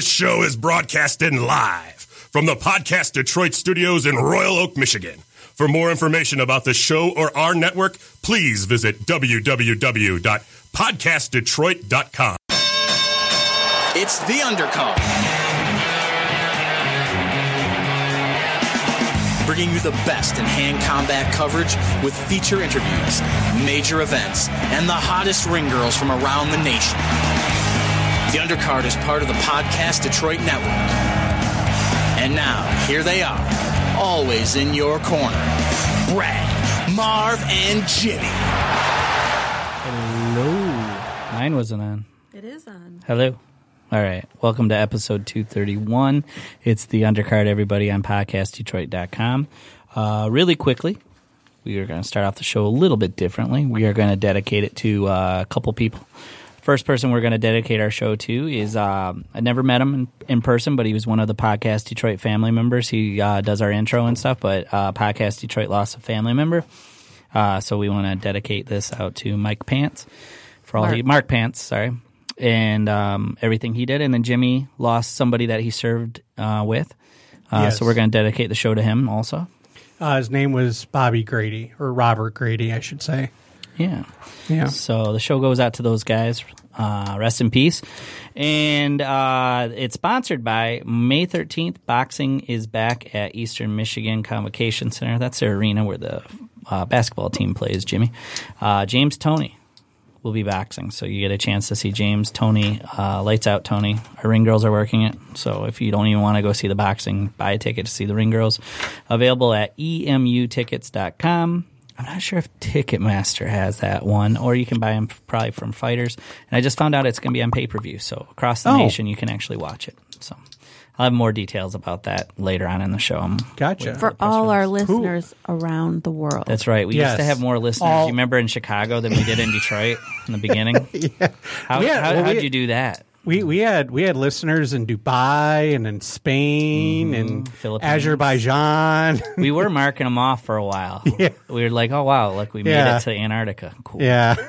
This show is broadcasted live from the Podcast Detroit studios in Royal Oak, Michigan. For more information about the show or our network, please visit www.podcastdetroit.com. It's the undercard. Bringing you the best in hand combat coverage with feature interviews, major events, and the hottest ring girls from around the nation. The undercard is part of the Podcast Detroit Network. And now, here they are, always in your corner Brad, Marv, and Jimmy. Hello. Mine wasn't on. It is on. Hello. All right. Welcome to episode 231. It's the undercard, everybody, on podcastdetroit.com. Uh, really quickly, we are going to start off the show a little bit differently. We are going to dedicate it to uh, a couple people. First person we're going to dedicate our show to is um, I never met him in, in, person, but he was one of the Podcast Detroit family members. He uh, does our intro and stuff, but uh, Podcast Detroit lost a family member. Uh, so we want to dedicate this out to Mike Pants for all Mark. he Mark Pants, sorry, and um, everything he did. And then Jimmy lost somebody that he served uh, with. Uh, Yes. So we're going to dedicate the show to him also. Uh, his name was Bobby Grady, or Robert Grady, I should say. Yeah. Yeah. So the show goes out to those guys. Uh, rest in peace. And uh, it's sponsored by May 13th. Boxing is back at Eastern Michigan Convocation Center. That's their arena where the uh, basketball team plays, Jimmy. Uh, James Toney will be boxing. So you get a chance to see James Toney, uh, lights out Toney. Our ring girls are working it. So if you don't even want to go see the boxing, buy a ticket to see the ring girls. Available at emutickets.com. I'm not sure if Ticketmaster has that one, or you can buy them probably from Fighters. And I just found out it's going to be on pay per view, so across the Oh. nation you can actually watch it. So I'll have more details about that later on in the show. I'm Gotcha. For all our release. listeners around the world. That's right. We used to have more listeners. All- you remember in Chicago than we did in Detroit in the beginning? yeah. How, Yeah, how, well, how'd we- you do that? We we had we had listeners in Dubai and in Spain and Mm-hmm. Philippines. Azerbaijan. We were marking them off for a while. Yeah. We were like, oh, wow, look, we made Yeah. it to Antarctica. Cool. yeah.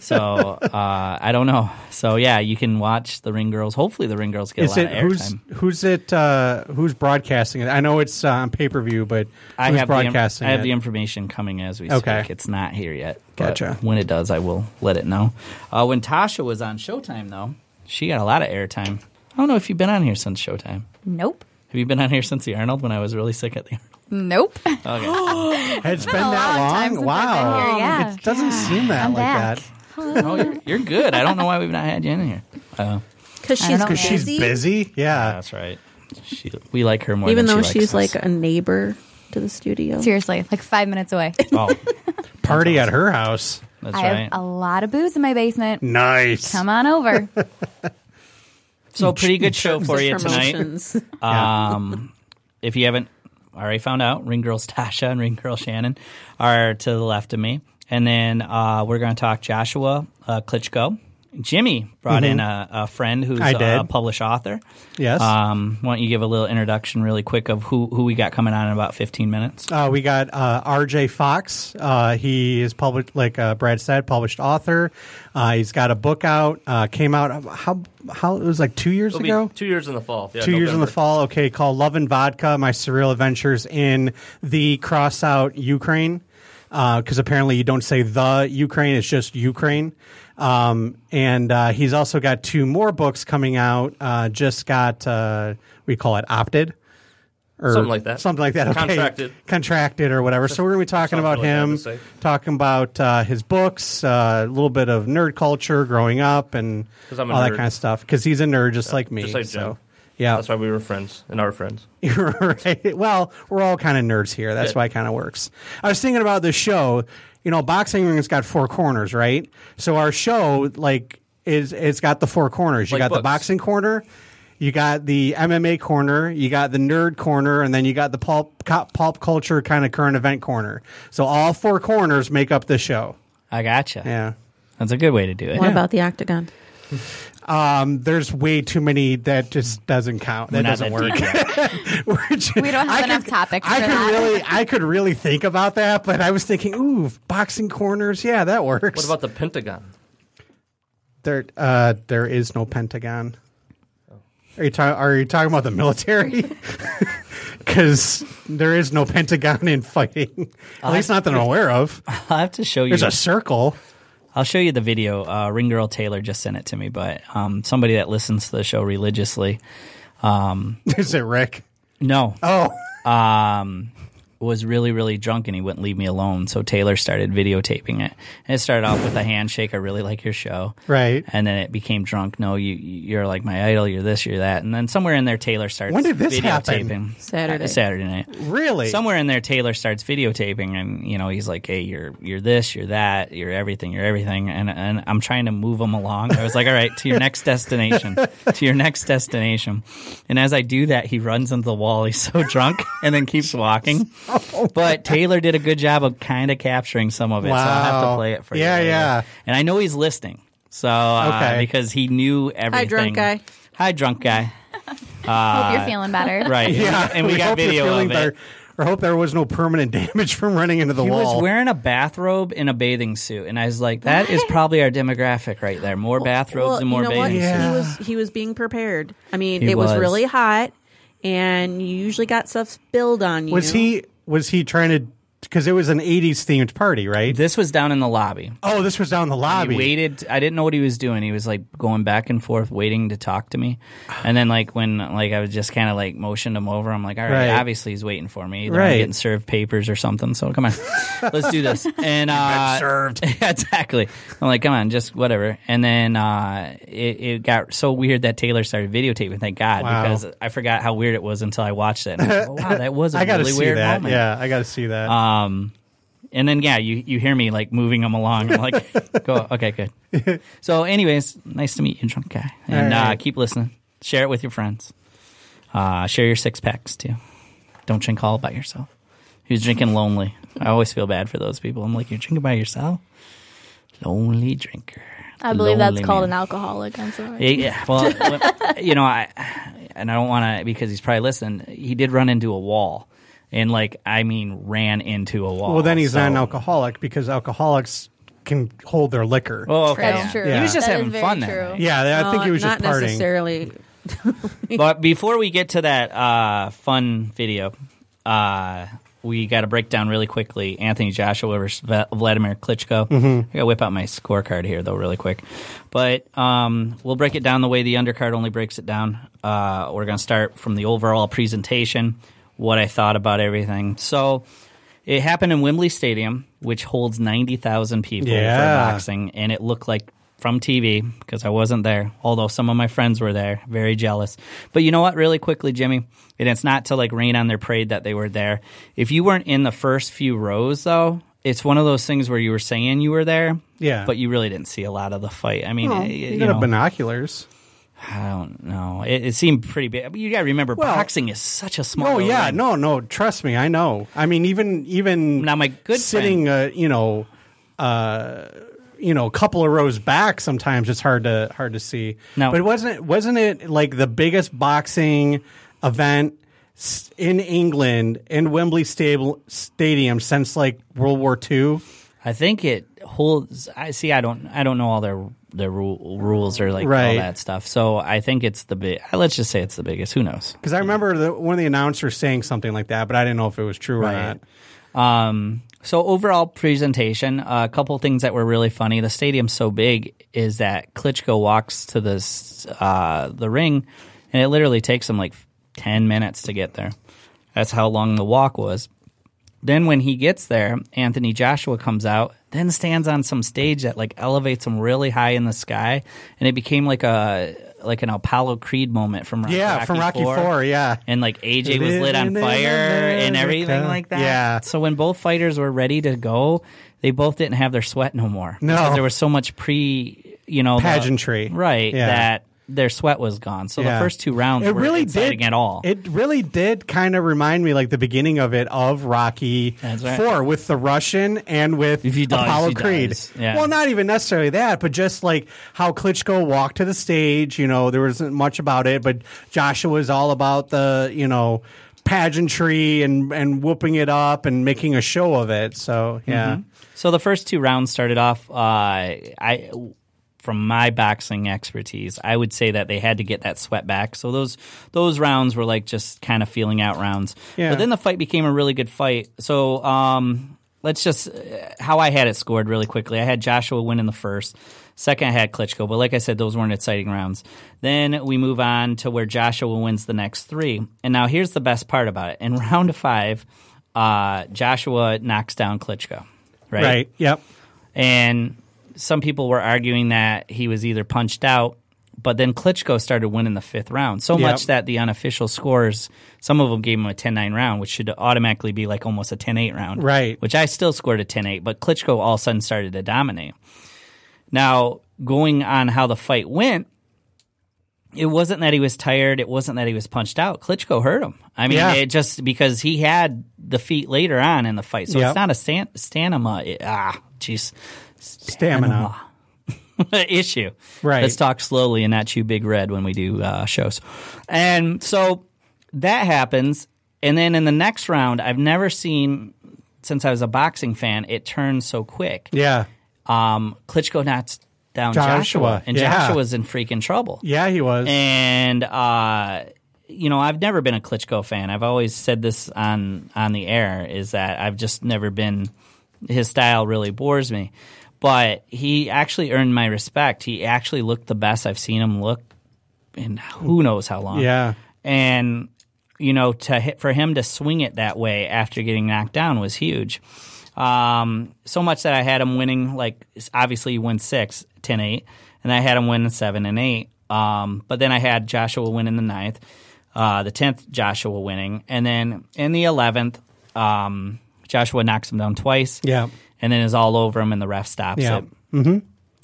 So uh, I don't know. So yeah, you can watch the Ring Girls. Hopefully, the Ring Girls get Is a lot it of who's airtime. who's it uh, who's broadcasting it? I know it's uh, on pay per view, but I who's have the, broadcasting I have it? the information coming as we Okay. speak. It's not here yet. but Gotcha. When it does, I will let it know. Uh, when Tasha was on Showtime, though, she got a lot of airtime. I don't know if you've been on here since Showtime. Nope. Have you been on here since the Arnold when I was really sick at the Arnold? Nope. Okay. It's been a that long time long. since I've Wow, been here, yeah. it doesn't seem that I'm like back. that. oh, you're, you're good. I don't know why we've not had you in here. Uh, Because I she's don't busy. She's busy. Yeah. that's right. She, we like her more Even than though she she's likes like us. a neighbor to the studio. Seriously, like five minutes away. oh, Party at her house. That's I right. have a lot of booze in my basement. Nice. Come on over. so pretty good show for you tonight. Promotions. Um, if you haven't already found out, Ring Girls Tasha and Ring Girl Shannon are to the left of me. And then uh, we're going to talk Joshua uh, Klitschko. Jimmy brought in a, a friend who's Mm-hmm. I a published author. Yes. Um, why don't you give a little introduction really quick of who, who we got coming on in about 15 minutes? Uh, we got uh, R.J. Fox. Uh, he is published, like uh, Brad said, published author. Uh, he's got a book out. Uh, came out how how it was like two years It'll ago. two years in the fall. Yeah, two years in the fall. Okay, called Love and Vodka: My Surreal Adventures in the Cross Out Ukraine. Because apparently you don't say the Ukraine; it's just Ukraine. Um, and uh, he's also got two more books coming out. Uh, just got uh, we call it opted. Or Something like that. Something like that. Okay. Contracted. Contracted or whatever. So we're going to be talking about like him, talking about uh, his books, uh, a little bit of nerd culture growing up, and all that kind of stuff. Because he's a nerd just like me. just like so. Yeah. That's why we were friends and are friends. You're right. Well, we're all kind of nerds here. That's Yeah. why it kind of works. I was thinking about this show. You know, boxing ring's got four corners, right? So our show, like, is it's got the four corners. You Like got the boxing corner, you got the MMA corner, you got the nerd corner, and then you got the pulp co- pulp culture kind of current event corner. So all four corners make up the show. I gotcha. Yeah. That's a good way to do it. What about the octagon? Um, there's way too many that just doesn't count. That Not doesn't work. deep. We're just- We don't have I enough could- topics I for could that. really, I could really think about that, but I was thinking, ooh, boxing corners, yeah, that works. What about the Pentagon? there? Uh, there is no Pentagon. Are you, ta- are you talking about the military? Because there is no Pentagon in fighting. At least not that I'm aware of. I'll have to show you. There's a circle. I'll show you the video. Uh, Ring Girl Taylor just sent it to me, but um, somebody that listens to the show religiously, Is it Rick? no, Oh, um, was really, really drunk and he wouldn't leave me alone. So Taylor started videotaping it. And it started off with a handshake. I really like your show. right. And then it became drunk. No, you, you're like my idol. You're this, you're that. And then somewhere in there, Taylor starts When did this videotaping. happen? Saturday. Uh, Saturday night. Really? Somewhere in there, Taylor starts videotaping, and you know he's like, "Hey, you're you're this, you're that, you're everything, you're everything," and and I'm trying to move him along. I was like, "All right, to your next destination, to your next destination," and as I do that, he runs into the wall. He's so drunk, and then keeps walking. But Taylor did a good job of kind of capturing some of it, so I'll have to play it for Yeah, you. later. yeah. And I know he's listening, so uh, Okay. because he knew everything. Hi, drunk guy. Hi, drunk guy. Hope you're feeling better. Right. Yeah, And we, got hope video feeling of it. better. I hope there was no permanent damage from running into the He wall. was wearing a bathrobe and a bathing suit, and I was like, "That is probably our demographic right there. More bathrobes Well, and more you know what? bathing Yeah. He was he was being prepared. I mean, He it was. was. really hot, and you usually got stuff spilled on you. was he? Was he trying to? Because it was an '80s themed party, right? This was down in the lobby. oh, this was down in the lobby. He waited. I didn't know what he was doing. He was like going back and forth, waiting to talk to me. And then, like when like I was just kind of like motioned him over. I'm like, all right, Right. obviously he's waiting for me. Either Right. I'm getting served papers or something. So come on, let's do this. And uh, served. exactly. I'm like, come on, just whatever. And then uh, it, it got so weird that Taylor started videotaping. Thank God, Wow. because I forgot how weird it was until I watched it. And I was like, oh, wow, that was a I got to really see weird that. moment. Yeah, I got to see that. Um, and then yeah, you you hear me like moving them along. I'm like, go okay, good. so, anyways, nice to meet you, drunk guy, and All right. uh, keep listening. Share it with your friends. Uh, share your six packs too. Don't drink all by yourself. Who's drinking lonely? I always feel bad for those people. I'm like, you're drinking by yourself. Lonely drinker. I believe that's called man. an alcoholic. I'm sorry. Yeah, well, well, you know, I and I don't want to because he's probably listening. He did run into a wall, and like I mean, ran into a wall. well, then he's not an alcoholic because alcoholics can hold their liquor. Oh, okay. That's yeah. true. He was just That having fun true. yeah, I think No, he was just not partying. necessarily. But before we get to that uh, fun video, uh, we got to break down really quickly Anthony Joshua versus Vladimir Klitschko. I got to whip out my scorecard here, though, really quick. But um, we'll break it down the way the undercard only breaks it down. Uh, we're going to start from the overall presentation, what I thought about everything. So it happened in Wembley Stadium, which holds 90,000 people Yeah. for boxing, and it looked like from TV because I wasn't there, although some of my friends were there, very jealous. But you know what, really quickly, Jimmy, and it's not to like rain on their parade that they were there. If you weren't in the first few rows, though, it's one of those things where you were saying you were there, Yeah. but you really didn't see a lot of the fight. I mean, Oh, eh, you, you got know, binoculars. I don't know. It, it seemed pretty big. You got to remember, Well- boxing is such a small. Oh yeah, ring. no, no. Trust me, I know. I mean, even even Now, my good sitting, uh, you know, uh, you know, a couple of rows back. Sometimes it's hard to hard to see. No, but wasn't it wasn't it like the biggest boxing event in England in Wembley stable, Stadium since like World War II? I think it holds. I see. I don't. I don't know all their their ru- rules or like all Right. that stuff. So I think it's the big. Let's just say it's the biggest. Who knows? Because I remember the, one of the announcers saying something like that, but I didn't know if it was true or not. Um, so overall presentation, a couple things that were really funny. The stadium's so big is that Klitschko walks to this uh, the ring, and it literally takes him like ten minutes to get there. That's how long the walk was. Then when he gets there, Anthony Joshua comes out, then stands on some stage that like elevates him really high in the sky, and it became like a like an Apollo Creed moment from Rocky Yeah, from Rocky Four. Yeah, and like AJ was lit on fire and everything like that. Yeah. So when both fighters were ready to go, they both didn't have their sweat no more. No. because there was so much pre, you know, the- Pageantry. right? Yeah. That their sweat was gone. So Yeah. the first two rounds it were really did at all. It really did kind of remind me, like the beginning of it, of Rocky right. Four with the Russian and with dies, Apollo Creed. Yeah. Well, not even necessarily that, but just like how Klitschko walked to the stage. You know, there wasn't much about it, but Joshua was all about the you know pageantry and and whooping it up and making a show of it. So yeah. So the first two rounds started off. Uh, I from my boxing expertise, I would say that they had to get that sweat back. So those those rounds were like just kind of feeling out rounds. Yeah. But then the fight became a really good fight. So um, let's just uh, how I had it scored really quickly. I had Joshua win in the first. Second, I had Klitschko, but like I said, those weren't exciting rounds. Then we move on to where Joshua wins the next three. And now here's the best part about it. In round five, uh, Joshua knocks down Klitschko, right? Right. Yep. And some people were arguing that he was either punched out, but then Klitschko started winning the fifth round. So Yep. much that the unofficial scores, some of them gave him a 10 9 round, which should automatically be like almost a 10 8 round. Right. Which I still scored a 10 8, but Klitschko all of a sudden started to dominate. Now, going on how the fight went, it wasn't that he was tired. It wasn't that he was punched out. Klitschko hurt him. I mean, Yeah. it just because he had the feet later on in the fight. So Yep. it's not a stan- stamina. It, ah, jeez. Stamina. issue. Right. Let's talk slowly and not chew big red when we do uh, shows. And so that happens. And then in the next round, I've never seen, since I was a boxing fan, it turns so quick. Yeah. Um, Klitschko knocks down Joshua, Joshua, and yeah. Joshua's in freaking trouble. Yeah, he was. And uh, you know, I've never been a Klitschko fan. I've always said this on on the air is that I've just never been. His style really bores me, but he actually earned my respect. He actually looked the best I've seen him look in who knows how long. yeah. and you know to hit, for him to swing it that way after getting knocked down was huge. Um, so much that I had him winning, like obviously he wins six, 10-8, and I had him win seven and eight. Um, but then I had Joshua win in the ninth, uh, the tenth Joshua winning, and then in the eleventh, um, Joshua knocks him down twice. Yeah. And then is all over him, and the ref stops Yeah. it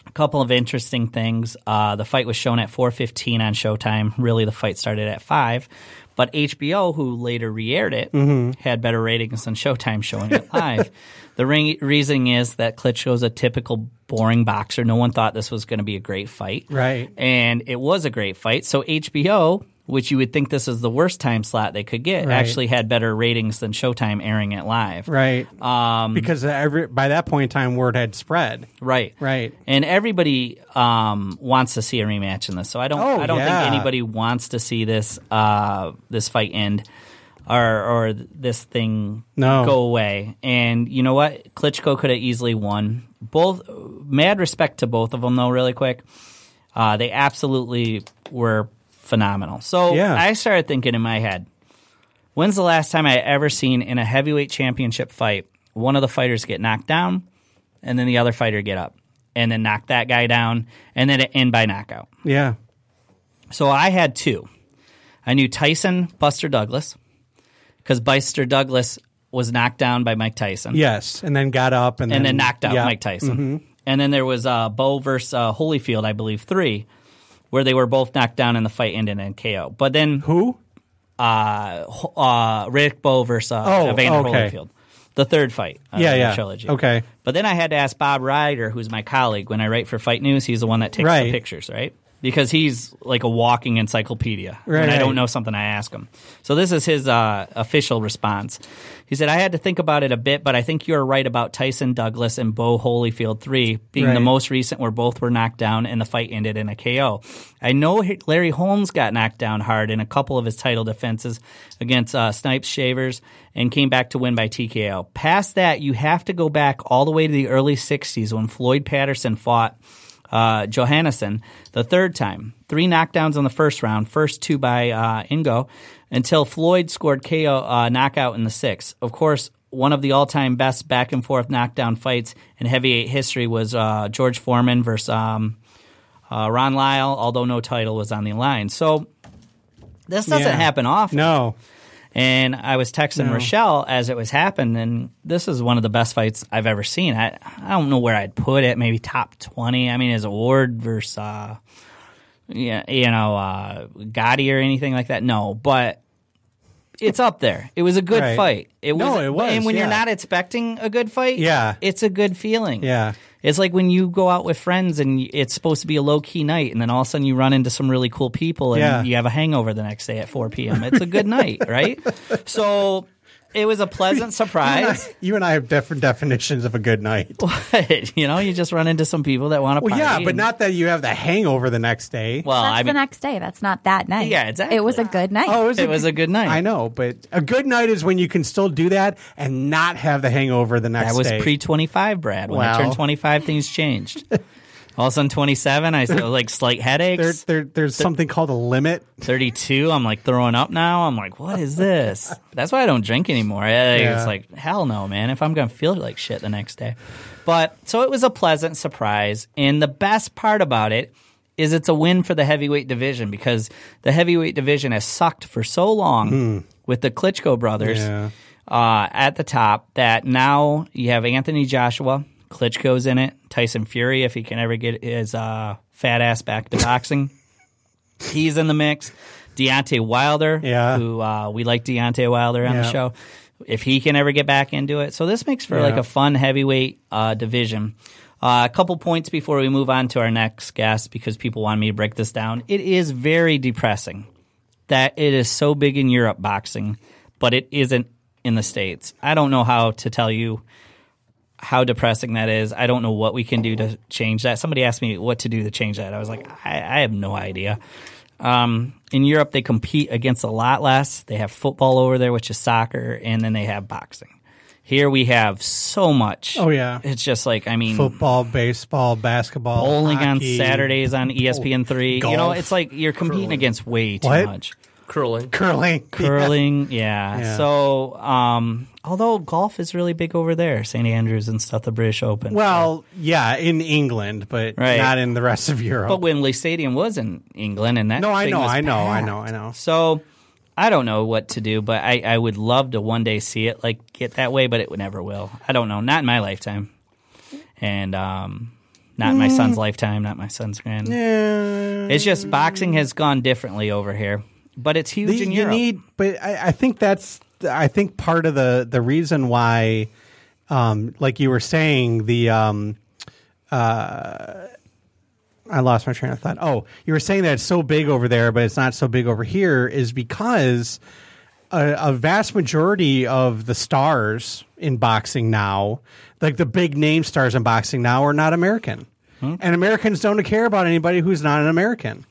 a couple of interesting things. Uh, the fight was shown at 4:15 on Showtime. Really, the fight started at five, but HBO, who later re-aired it, had better ratings than Showtime showing it live. the ring- reason is that Klitschko's a typical boring boxer. No one thought this was going to be a great fight, Right. And it was a great fight. So HBO. Which you would think this is the worst time slot they could get. Right. Actually, had better ratings than Showtime airing it live. Right. Um, because every by that point in time, word had spread. Right. Right. And everybody um, wants to see a rematch in this. So I don't Oh, I don't yeah. think anybody wants to see this uh, this fight end or or this thing No. go away. And you know what? Klitschko could have easily won. Both mad respect to both of them though really quick. Uh, they absolutely were phenomenal. So Yeah. I started thinking in my head, when's the last time I ever seen in a heavyweight championship fight one of the fighters get knocked down and then the other fighter get up and then knock that guy down and then it end by knockout. Yeah. So I had two. I knew Tyson Buster Douglas because Buster Douglas was knocked down by Mike Tyson Yes. And then got up and, and then, then knocked out yeah. Mike Tyson. And then there was uh, Bowe versus uh, Holyfield, I believe, three, where they were both knocked down and the fight ended in KO. But then Who? uh, uh, Riddick Bowe versus uh, Oh, Evander okay. Holyfield. The third fight. of Yeah, yeah. Trilogy. Okay. But then I had to ask Bob Ryder, who's my colleague when I write for Fight News. He's the one that takes Right. the pictures, right? Because he's like a walking encyclopedia. When Right, I don't know something, I ask him. So this is his uh, official response. He said, I had to think about it a bit, but I think you're right about Tyson Douglas and Bowe Holyfield 3 being the most recent where both were knocked down and the fight ended in a KO. I know Larry Holmes got knocked down hard in a couple of his title defenses against uh, Snipes Shavers and came back to win by TKO. Past that, you have to go back all the way to the early 60s when Floyd Patterson fought uh, Johansson the third time. Three knockdowns on the first round, first two by uh, Ingo, until Floyd scored KO uh, knockout in the sixth. Of course, one of the all-time best back and forth knockdown fights in heavyweight history was uh, George Foreman versus um, uh, Ron Lyle, although no title was on the line. So this doesn't Yeah. happen often. No. And I was texting No. Rochelle as it was happening, and this is one of the best fights I've ever seen. I I don't know where I'd put it, maybe top twenty. I mean, is Ward versus uh, yeah, you know, uh, Gatti or anything like that? No, but it's up there. It was a good Right. fight. It was, No, it was, And when you're not expecting a good fight, Yeah. it's a good feeling. Yeah. It's like when you go out with friends and it's supposed to be a low key night, and then all of a sudden you run into some really cool people and Yeah. you have a hangover the next day at 4 p.m. It's a good night, right? So it was a pleasant surprise. You and I have different definitions of a good night. What? you know, you just run into some people that want to Well, party. yeah, but and- not that you have the hangover the next day. Well, That's I the next day. That's not that night. Yeah, exactly. It was a good night. Oh, it was a good night. I know, but a good night is when you can still do that and not have the hangover the next day. that was pre twenty five, Brad. When I Wow. turned twenty five, things changed. All of a sudden, twenty seven, I still like slight headaches. there, there's something called a limit. 32 i'm like throwing up now i'm like what is this that's why i don't drink anymore I- Yeah. it's like hell no man if i'm gonna feel like shit the next day but so it was a pleasant surprise and the best part about it is it's a win for the heavyweight division because the heavyweight division has sucked for so long with the klitschko brothers Yeah. uh, at the top that now you have anthony joshua klitschko's in it tyson fury if he can ever get his uh, fat ass back to boxing He's in the mix. Deontay Wilder, Yeah. who uh, we like Deontay Wilder on the show. If he can ever get back into it, so this makes for Yeah. like a fun heavyweight uh, division. Uh, a couple points before we move on to our next guest, because people want me to break this down. It is very depressing that it is so big in Europe boxing, but it isn't in the states. I don't know how to tell you how depressing that is. I don't know what we can do to change that. Somebody asked me what to do to change that. I was like, I, I have no idea. Um, in Europe, they compete against a lot less. They have football over there, which is soccer, and then they have boxing. Here we have so much. Oh, yeah. it's just like I mean, Football, baseball, basketball, bowling on Saturdays on ESPN three. You know, it's like you're competing against way too What? much. Curling. curling, Curling, yeah. Yeah. So, um, although golf is really big over there, St Andrews and stuff, the British Open. Well, yeah, in England, but Right. not in the rest of Europe. But Wembley Stadium was in England, and that no, I know, was I know, I know, I know. So I don't know what to do, but I, I would love to one day see it like get that way, but it would never will. I don't know, not in my lifetime, and um, not in my Mm. son's lifetime, not my son's grand. It's just boxing has gone differently over here, but it's huge The- in you Europe. need, but I, I think that's, I think part of the the reason why, um, like you were saying, the um, uh, I lost my train of thought. Oh, you were saying that it's so big over there, but it's not so big over here, is because a, a vast majority of the stars in boxing now, like the big name stars in boxing now, are not American, and Americans don't care about anybody who's not an American.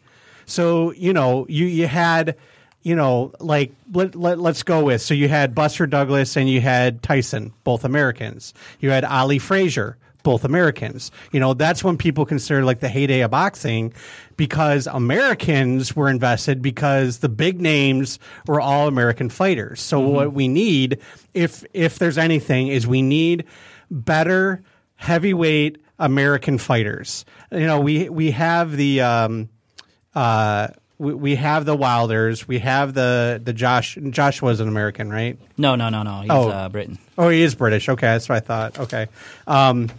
So you know, you you had, you know, like let, let let's go with. So you had Buster Douglas and you had Tyson, both Americans. You had Ali Frazier, both Americans. You know, that's when people consider like the heyday of boxing because Americans were invested because the big names were all American fighters. So what we need, if if there's anything, is we need better heavyweight American fighters. You know, we we have the um, uh, we, we have the Wilders, we have the the Josh Josh was an American, right? no, no, no, no. He's Oh. uh, Britain. Oh, he is British. Okay, that's what I thought. Okay. Um,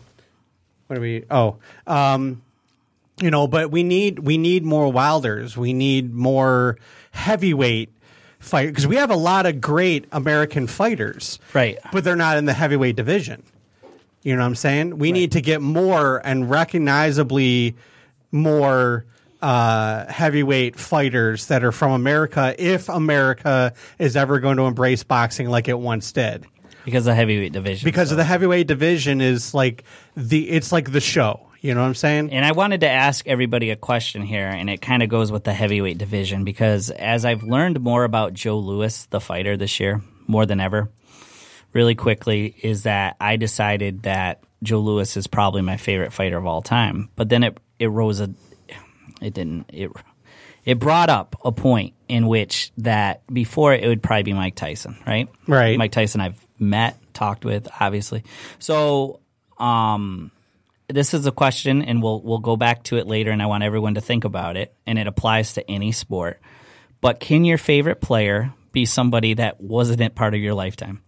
what do we? Oh, um, you know, but we need we need more Wilders. We need more heavyweight fight because we have a lot of great American fighters, Right. But they're not in the heavyweight division. You know what I'm saying? We need to get more and recognizably more uh, heavyweight fighters that are from America if America is ever going to embrace boxing like it once did Because of the heavyweight division. because so. of the heavyweight division is like the it's like the show. You know what I'm saying? And I wanted to ask everybody a question here, and it kind of goes with the heavyweight division because as I've learned more about Joe Louis, the fighter this year, more than ever, really quickly, is that I decided that Joe Louis is probably my favorite fighter of all time. But then it it rose a, it didn't it it brought up a point in which that before it would probably be Mike Tyson, right? Right. Mike Tyson I've met, talked with, obviously. So um this is a question and we'll we'll go back to it later and I want everyone to think about it and it applies to any sport. But can your favorite player be somebody that wasn't part of your lifetime?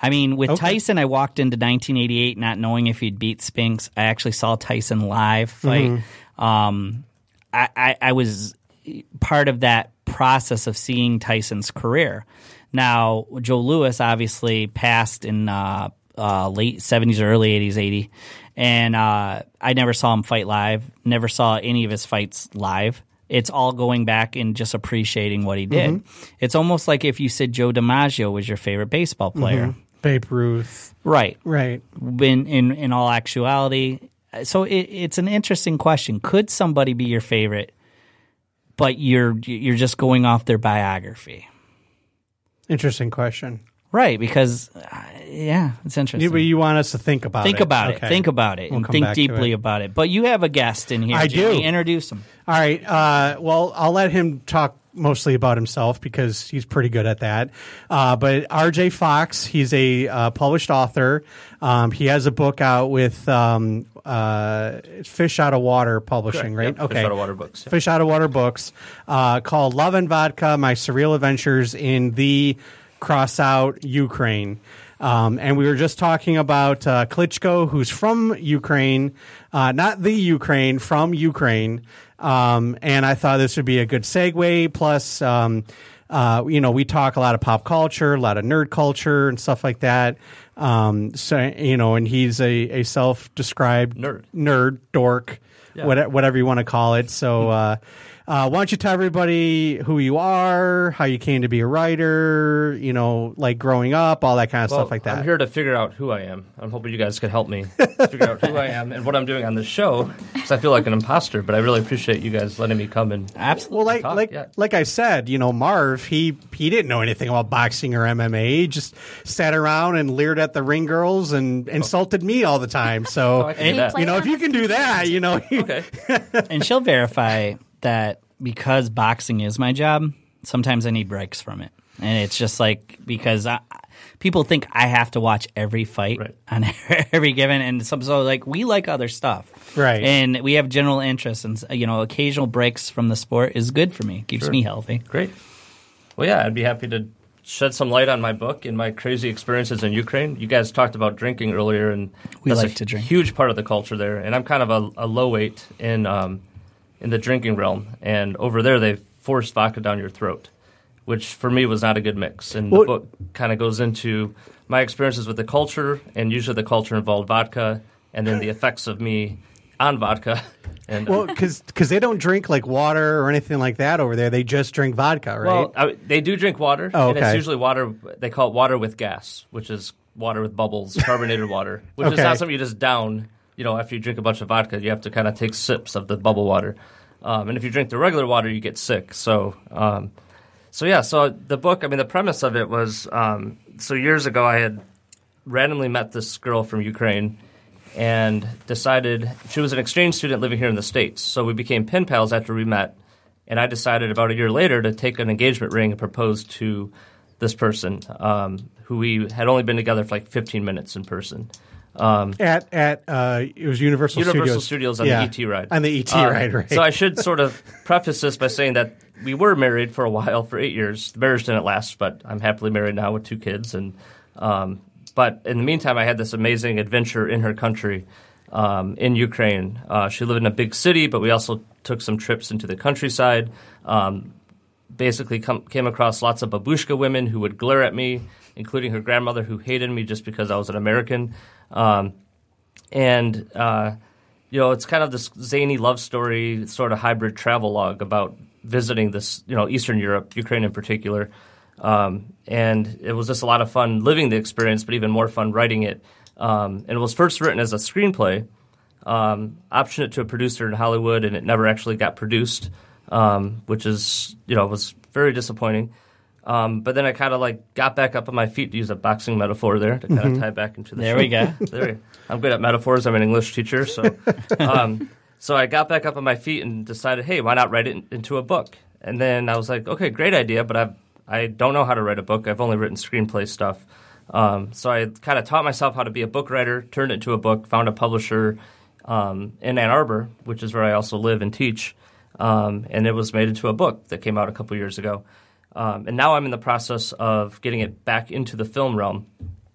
I mean, with Tyson, I walked into 1988 not knowing if he'd beat Spinks. I actually saw Tyson live fight. Um, I, I, I was part of that process of seeing Tyson's career. Now, Joe Louis obviously passed in uh, uh, late 70s or early 80s, 80. And uh, I never saw him fight live, never saw any of his fights live. it's all going back and just appreciating what he did. Mm-hmm. It's almost like if you said Joe DiMaggio was your favorite baseball player. Babe Ruth. Right. Right. In, in, in all actuality. So it, it's an interesting question. Could somebody be your favorite, but you're you're just going off their biography? Interesting question. Right, because uh, yeah, it's interesting. You, but you want us to think about it. think it. about it. Think about it We'll and think deeply it. about it. But you have a guest in here. I Jamie. do. Introduce him. All right. Uh, well, I'll let him talk mostly about himself because he's pretty good at that. Uh, but RJ Fox, he's a uh, published author. Um, he has a book out with um, uh, Fish Out of Water Publishing, right? Yep, Fish Out of Water Books. Fish Out of Water Books, uh, called Love and Vodka: My Surreal Adventures in the Cross Out Ukraine. Um, and we were just talking about uh, Klitschko, who's from Ukraine, uh, not the Ukraine, from Ukraine. Um, and I thought this would be a good segue. Plus, um, uh, you know, we talk a lot of pop culture, a lot of nerd culture, and stuff like that. Um, so you know, and he's a, a self-described Nerd. nerd dork, Yeah. what, whatever you want to call it. So, uh, uh, why don't you tell everybody who you are, how you came to be a writer, you know, like growing up, all that kind of Well, stuff like that. I'm here to figure out who I am. I'm hoping you guys could help me figure out who I am and what I'm doing on this show because I feel like an imposter. But I really appreciate you guys letting me come and Absolutely. well, like talk, like yeah. like I said, you know, Marv, he he didn't know anything about boxing or MMA. He just sat around and leered at the ring girls and insulted me all the time. So, Oh, I can do that. you know, if you can do that, you know, okay. and she'll verify that because boxing is my job, sometimes I need breaks from it. And it's just like because I, people think I have to watch every fight Right. on every given, and some so like we like other stuff, Right. And we have general interests, and you know, occasional breaks from the sport is good for me, keeps Sure. me healthy. Great. Well, yeah, I'd be happy to shed some light on my book and my crazy experiences in Ukraine. You guys talked about drinking earlier, and We that's like a to drink. Huge part of the culture there, and I'm kind of a, a low weight in um, in the drinking realm. And over there, they force vodka down your throat, which for me was not a good mix. And Well- the book kind of goes into my experiences with the culture, and usually the culture involved vodka, and then the effects of me on vodka. And well, because they don't drink like water or anything like that over there. They just drink vodka, right? Well, I, they do drink water, Oh, and it's usually water. They call it water with gas, which is water with bubbles, carbonated water, which is not something you just down. You know, after you drink a bunch of vodka, you have to kind of take sips of the bubble water. Um, and if you drink the regular water, you get sick. So, um, so yeah. So the book, I mean, the premise of it was um, so years ago, I had randomly met this girl from Ukraine and decided she was an exchange student living here in the states. So we became pen pals after we met, and I decided about a year later to take an engagement ring and propose to this person um, who we had only been together for like 15 minutes in person. Um, at at uh, it was Universal, Universal Studios, Studios on Yeah. the ET ride. on the ET Um, ride, right? So I should sort of preface this by saying that we were married for a while, for eight years. The marriage didn't last, but I'm happily married now with two kids. And um, but in the meantime, I had this amazing adventure in her country, um, in Ukraine. Uh, she lived in a big city, but we also took some trips into the countryside. Um, basically, come, came across lots of babushka women who would glare at me, including her grandmother, who hated me just because I was an American. Um, and uh, you know, it's kind of this zany love story, sort of hybrid travel log about visiting this, you know, Eastern Europe, Ukraine in particular. Um, and it was just a lot of fun living the experience, but even more fun writing it. Um, and it was first written as a screenplay, um, optioned it to a producer in Hollywood, and it never actually got produced, um, which is, you know, was very disappointing. Um, but then I kind of like got back up on my feet to use a boxing metaphor there to kind of tie back into the There show. we go. there, I'm good at metaphors. I'm an English teacher, so um, so I got back up on my feet and decided, hey, why not write it in- into a book? And then I was like, okay, great idea, but I I don't know how to write a book. I've only written screenplay stuff. Um, so I kind of taught myself how to be a book writer, turned it into a book, found a publisher um, in Ann Arbor, which is where I also live and teach, um, and it was made into a book that came out a couple years ago. Um, and now I'm in the process of getting it back into the film realm.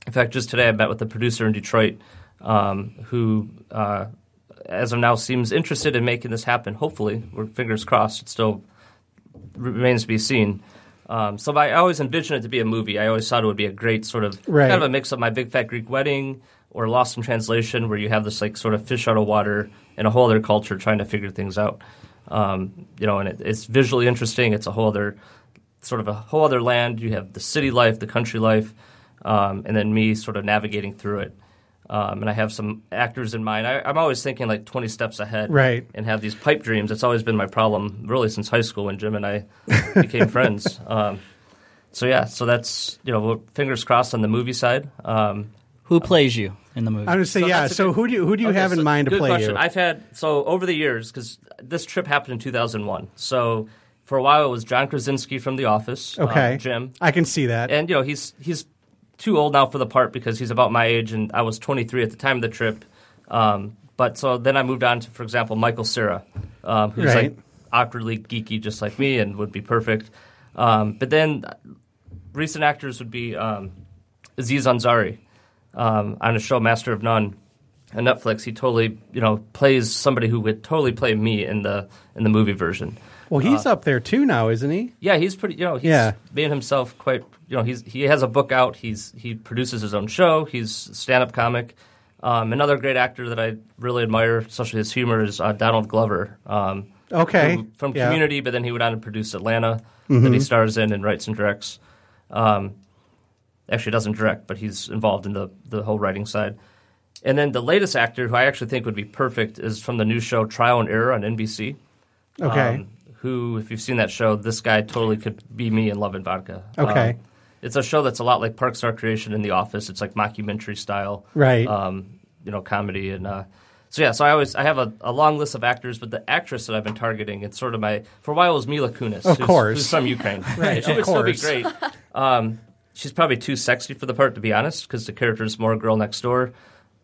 In fact, just today I met with the producer in Detroit um, who, uh, as of now, seems interested in making this happen. Hopefully, we're fingers crossed. It still remains to be seen. Um, so I always envisioned it to be a movie. I always thought it would be a great sort of Right. kind of a mix of my Big Fat Greek Wedding or Lost in Translation, where you have this like sort of fish out of water in a whole other culture trying to figure things out. Um, you know, and it, it's visually interesting. It's a whole other sort of a whole other land. You have the city life, the country life, um, and then me sort of navigating through it. Um, and I have some actors in mind. I, I'm always thinking like 20 steps ahead, Right. And have these pipe dreams. It's always been my problem, really, since high school when Jim and I became friends. Um, so yeah, so that's you know, fingers crossed on the movie side. Um, Who plays you in the movie? I'm going to say So yeah. So good- who do you, who do you Okay, have in so mind to play question. you? I've had so over the years because this trip happened in 2001. So for a while it was John Krasinski from The Office. um, okay, Jim, I can see that. and you know he's he's too old now for the part because he's about my age and I was 23 at the time of the trip. Um, but so then I moved on to, for example, Michael Cera, um, who's Right. like awkwardly geeky just like me and would be perfect. Um, but then recent actors would be um, Aziz Ansari um, on a show Master of None on Netflix. He totally you know plays somebody who would totally play me in the in the movie version. Well, he's up there too now, isn't he? Yeah, he's pretty. You know, he's Yeah. made himself quite. You know, he's he has a book out. He's he produces his own show. He's a stand-up comic. Um, another great actor that I really admire, especially his humor, is uh, Donald Glover. Um, Okay, from, from Yeah. Community, but then he went on to produce Atlanta, that Mm-hmm. he stars in and writes and directs. Um, actually, doesn't direct, but he's involved in the the whole writing side. And then the latest actor, who I actually think would be perfect, is from the new show Trial and Error on NBC. Okay, Um, who, if you've seen that show, this guy totally could be me in Love and Vodka. Okay. Um, it's a show that's a lot like Parks and Recreation in The Office. It's like mockumentary style, Right. Um, you know, comedy and uh, so yeah. So I always I have a, a long list of actors, but the actress that I've been targeting, it's sort of my for a while it was Mila Kunis, Of who's, course. who's from Ukraine. Right, she of would course. still be great. Um, she's probably too sexy for the part, to be honest, because the character is more girl next door.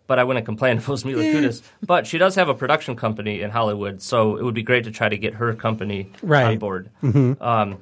But I wouldn't complain if it was Mila Kunis. But she does have a production company in Hollywood, so it would be great to try to get her company on Right. board. Um,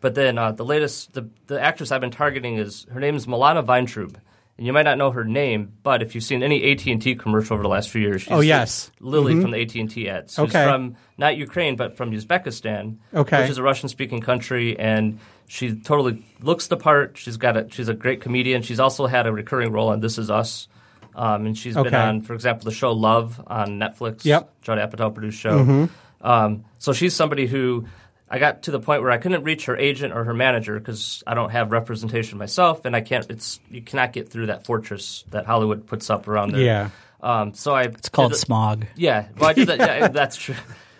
but then uh, the latest, the, the actress I've been targeting is her name is Milana Vayntrub. And you might not know her name, but if you've seen any AT and T commercial over the last few years, she's Oh, yes. Lily from the AT and T ads. She's Okay. from not Ukraine, but from Uzbekistan, Okay. which is a Russian-speaking country, and she totally looks the part. She's got a she's a great comedian. She's also had a recurring role on This Is Us, um, and she's been on, for example, the show Love on Netflix. Yep. Mm-hmm. Judd Apatow produced show. Um, so she's somebody who I got to the point where I couldn't reach her agent or her manager because I don't have representation myself, and I can't. It's you cannot get through that fortress that Hollywood puts up around there. Yeah. Um, so I It's called smog. yeah, well, I did that. Yeah, that's true.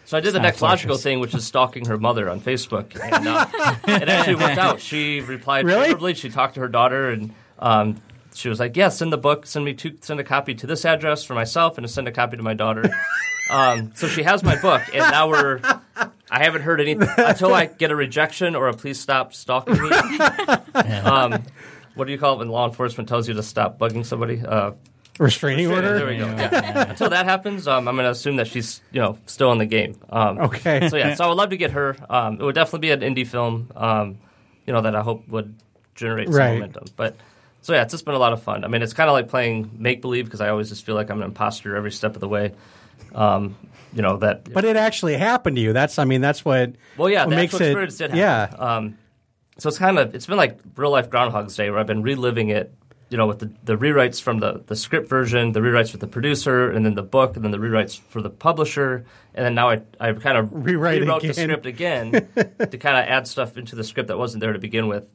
So I did the not next logical thing, which is stalking her mother on Facebook, and uh, it actually worked out. She replied Really? favorably. She talked to her daughter, and um, she was like, "Yeah, send the book. Send me two. Send a copy to this address for myself, and to send a copy to my daughter." um, so she has my book, and now we're. I haven't heard anything until I get a rejection or a please stop stalking me. um, what do you call it when law enforcement tells you to stop bugging somebody? Uh, Restraining order. there we go. Yeah. Until that happens, um, I'm going to assume that she's you know still in the game. Um, Okay. So yeah, so I would love to get her. Um, it would definitely be an indie film. Um, you know that I hope would generate some Right. momentum. But so yeah, it's just been a lot of fun. I mean, it's kind of like playing make believe because I always just feel like I'm an imposter every step of the way. Um, you know that. But it actually happened to you. That's I mean that's what. well, yeah, what the makes actual it. experience did happen. Yeah. Um, so it's kind of it's been like real life Groundhog's Day where I've been reliving it. You know, with the, the rewrites from the, the script version, the rewrites with the producer, and then the book, and then the rewrites for the publisher, and then now I I kind of Rewrite rewrote the script again to kind of add stuff into the script that wasn't there to begin with.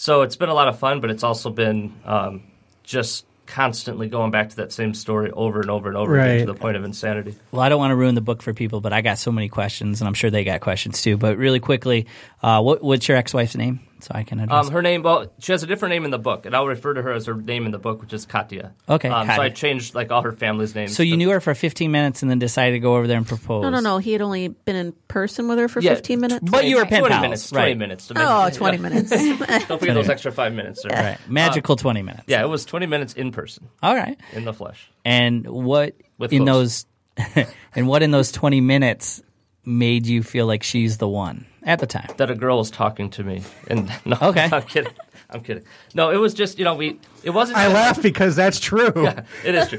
So it's been a lot of fun, but it's also been um, just constantly going back to that same story over and over and over again to the point of insanity. Well, I don't want to ruin the book for people, but I got so many questions, and I'm sure they got questions too. But really quickly, uh, what, what's your ex-wife's name, so I can address? Um, her name, well, she has a different name in the book, and I'll refer to her as her name in the book, which is Katya. Okay, Um, so I changed like all her family's names. so you but- knew her for 15 minutes, and then decided to go over there and propose. No, no, no. He had only been in person with her for Yeah, 15 minutes. But you were pen 20 pals, minutes. 20 right. minutes. To make- Oh, 20 minutes. Don't forget those extra five minutes. There. Right, magical 20 minutes. Yeah, it was 20 minutes in person, All right. in the flesh. And what With in clothes. those, and what in those 20 minutes made you feel like she's the one at the time? that a girl was talking to me. And no, Okay. I'm kidding. I'm kidding. No, it was just you know we. It wasn't. I laugh because that's true. It is true.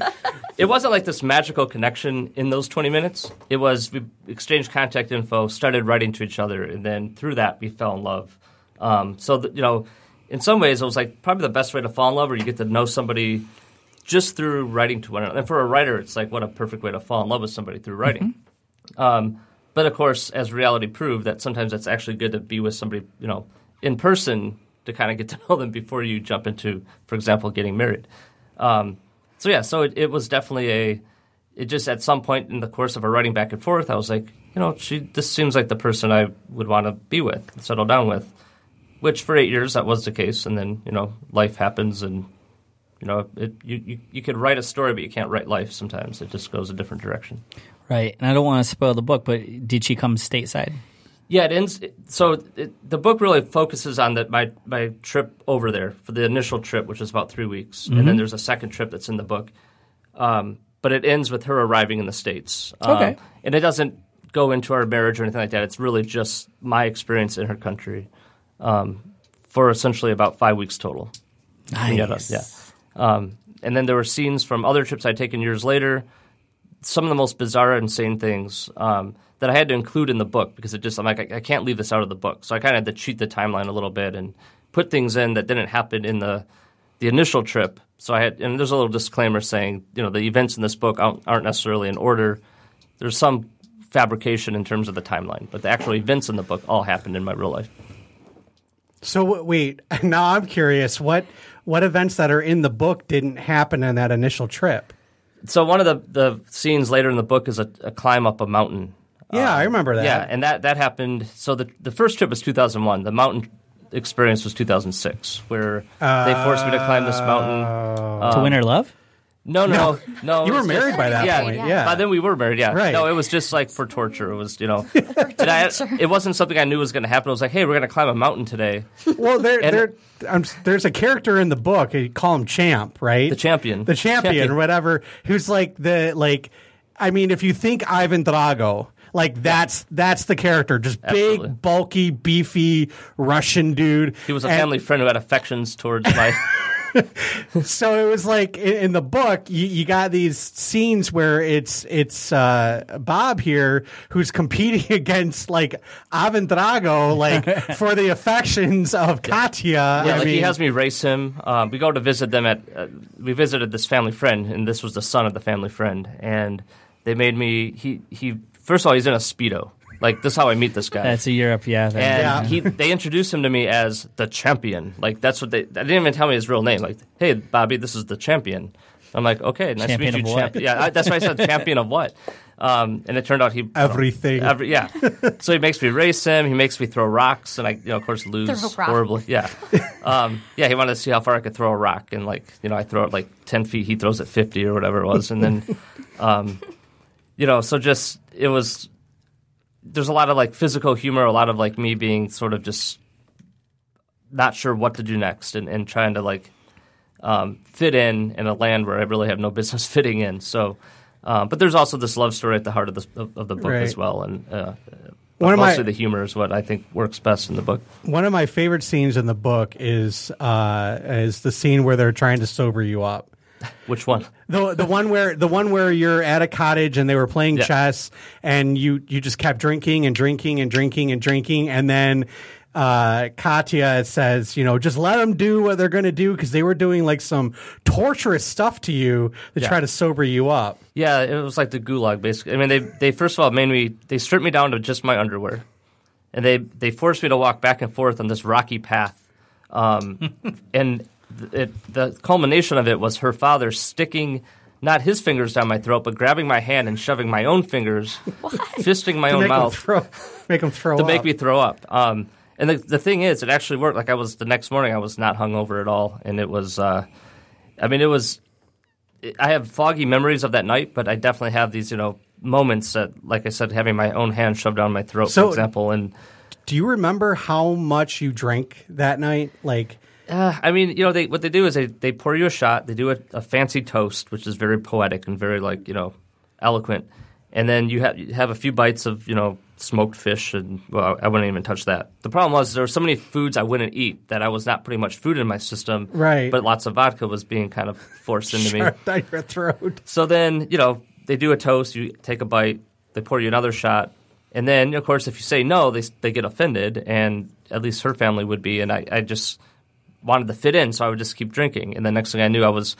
it wasn't like this magical connection in those 20 minutes. It was we exchanged contact info, started writing to each other, and then through that we fell in love. Um, so that, you know, in some ways, it was like probably the best way to fall in love, or you get to know somebody just through writing to one another. And for a writer, it's like what a perfect way to fall in love with somebody through writing. Um, but of course, as reality proved, that sometimes it's actually good to be with somebody, you know, in person to kind of get to know them before you jump into, for example, getting married. Um, so yeah, so it, it was definitely a. It just at some point in the course of our writing back and forth, I was like, you know, she this seems like the person I would want to be with, settle down with. Which for eight years that was the case, and then you know life happens, and you know it, you, you you could write a story, but you can't write life. Sometimes it just goes a different direction. Right. And I don't want to spoil the book, but did she come stateside? Yeah, it ends. So it, the book really focuses on the, my my trip over there for the initial trip, which was about three weeks, and then there's a second trip that's in the book. Um, but it ends with her arriving in the states. Um, Okay. and it doesn't go into our marriage or anything like that. It's really just my experience in her country um, for essentially about five weeks total. Nice. Yeah. Um, and then there were scenes from other trips I'd taken years later. Some of the most bizarre, insane things um, that I had to include in the book because it just I'm like I, I can't leave this out of the book. So I kind of had to cheat the timeline a little bit and put things in that didn't happen in the the initial trip. So I had and there's a little disclaimer saying you know the events in this book aren't, necessarily in order. There's some fabrication in terms of the timeline, but the actual events in the book all happened in my real life. So wait, now I'm curious. What what events that are in the book didn't happen in that initial trip? So one of the, the scenes later in the book is a, a climb up a mountain. Yeah, I um, remember that. Yeah, and that, that happened. So the the first trip was 2001. The mountain experience was 2006, where they forced me to climb this mountain. Oh. to um, win her love? No, no, no. You were married just- by that yeah, point. yeah. Yeah. By then we were married. Yeah. Right. No, it was just like for torture. It was you know, and I, it wasn't something I knew was going to happen. It was like, hey, we're going to climb a mountain today. well, there, And- there, um, there's a character in the book. You call him Champ, right? The champion. the champion, Champion. or whatever. Who's like the like. I mean, if you think Ivan Drago, like that's that's the character, just Absolutely. big, bulky, beefy Russian dude. He was a And- family friend who had affections towards my. So it was like in, in the book, you, you got these scenes where it's it's uh, Bob here who's competing against like Ivan Drago, like for the affections of Katya. Yeah, I like he has me race him. Um, we go to visit them at. Uh, we visited this family friend, and this was the son of the family friend, and they made me. He he. First of all, he's in a speedo. Like this, is how I meet this guy. That's a Europe, yeah. and Yeah. he they introduced him to me as the champion. Like that's what they. They didn't even tell me his real name. Like, hey, Bobby, this is the champion. I'm like, okay, nice Champion to meet of you, what? champion. Yeah, I, that's why I said champion of what. Um, and it turned out he I don't know, Everything. Every, yeah. so he makes me race him. He makes me throw rocks, and I, you know, of course, lose horribly. Yeah. Um, yeah. He wanted to see how far I could throw a rock, and like, you know, I throw it like ten feet. He throws it fifty or whatever it was, and then, um, you know, so just it was. There's a lot of like physical humor, a lot of like me being sort of just not sure what to do next, and, and trying to like um, fit in in a land where I really have no business fitting in. So, um, but there's also this love story at the heart of the of, of the book Right. as well, and uh, One of my- the humor is what I think works best in the book. One of my favorite scenes in the book is uh, is the scene where they're trying to sober you up. Which one? The the one where the one where you're at a cottage and they were playing Yeah. chess and you you just kept drinking and drinking and drinking and drinking and then uh, Katya says, you know, just let them do what they're going to do because they were doing like some torturous stuff to you to Yeah. try to sober you up. Yeah, it was like the gulag, basically. I mean, they they first of all made me they stripped me down to just my underwear, and they they forced me to walk back and forth on this rocky path, um, and it, the culmination of it was her father sticking. Not his fingers down my throat, but grabbing my hand and shoving my own fingers, fisting my To own make them mouth throw, make them throw to up. make me throw up. Um, and the, the thing is, it actually worked. Like I was the next morning, I was not hungover at all, and it was. Uh, I mean, it was. I have foggy memories of that night, but I definitely have these, you know, moments that, like I said, having my own hand shoved down my throat, So- for example. And Do you remember how much you drank that night? Like, uh, I mean, you know, they what they do is they, they pour you a shot, they do a, a fancy toast, which is very poetic and very like you know, eloquent, and then you have you have a few bites of you know smoked fish, and well, I wouldn't even touch that. The problem was there were so many foods I wouldn't eat that I was not putting much food in my system, Right. But lots of vodka was being kind of forced into me. down your throat. So then, you know, they do a toast, you take a bite, they pour you another shot. And then, of course, if you say no, they, they get offended, and at least her family would be. And I, I just wanted to fit in, so I would just keep drinking. And the next thing I knew, I was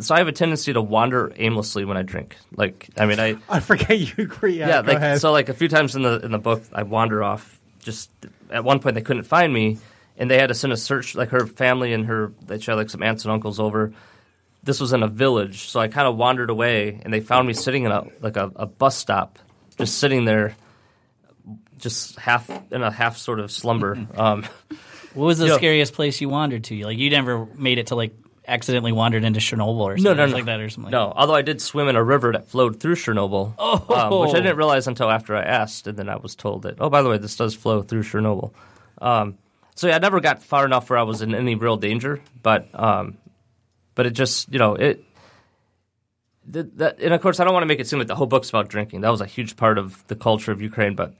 so I have a tendency to wander aimlessly when I drink. Like, I mean, I I forget you agree. Yeah, yeah, like ahead. so, like a few times in the in the book, I wander off. Just at one point, they couldn't find me, and they had to send a search. Like her family and her, they had like some aunts and uncles over. This was in a village, so I kind of wandered away, and they found me sitting in a like a, a bus stop, just sitting there, just half in a half sort of slumber. Um, What was the scariest place you wandered to? Like you never made it to like accidentally wandered into Chernobyl or something no, no, no. like that or something. No, although I did swim in a river that flowed through Chernobyl, um, which I didn't realize until after I asked, and then I was told that, oh, by the way, this does flow through Chernobyl. Um, so yeah, I never got far enough where I was in any real danger, but um, but it just you know it. th- That, and of course, I don't want to make it seem like the whole book's about drinking. That was a huge part of the culture of Ukraine, but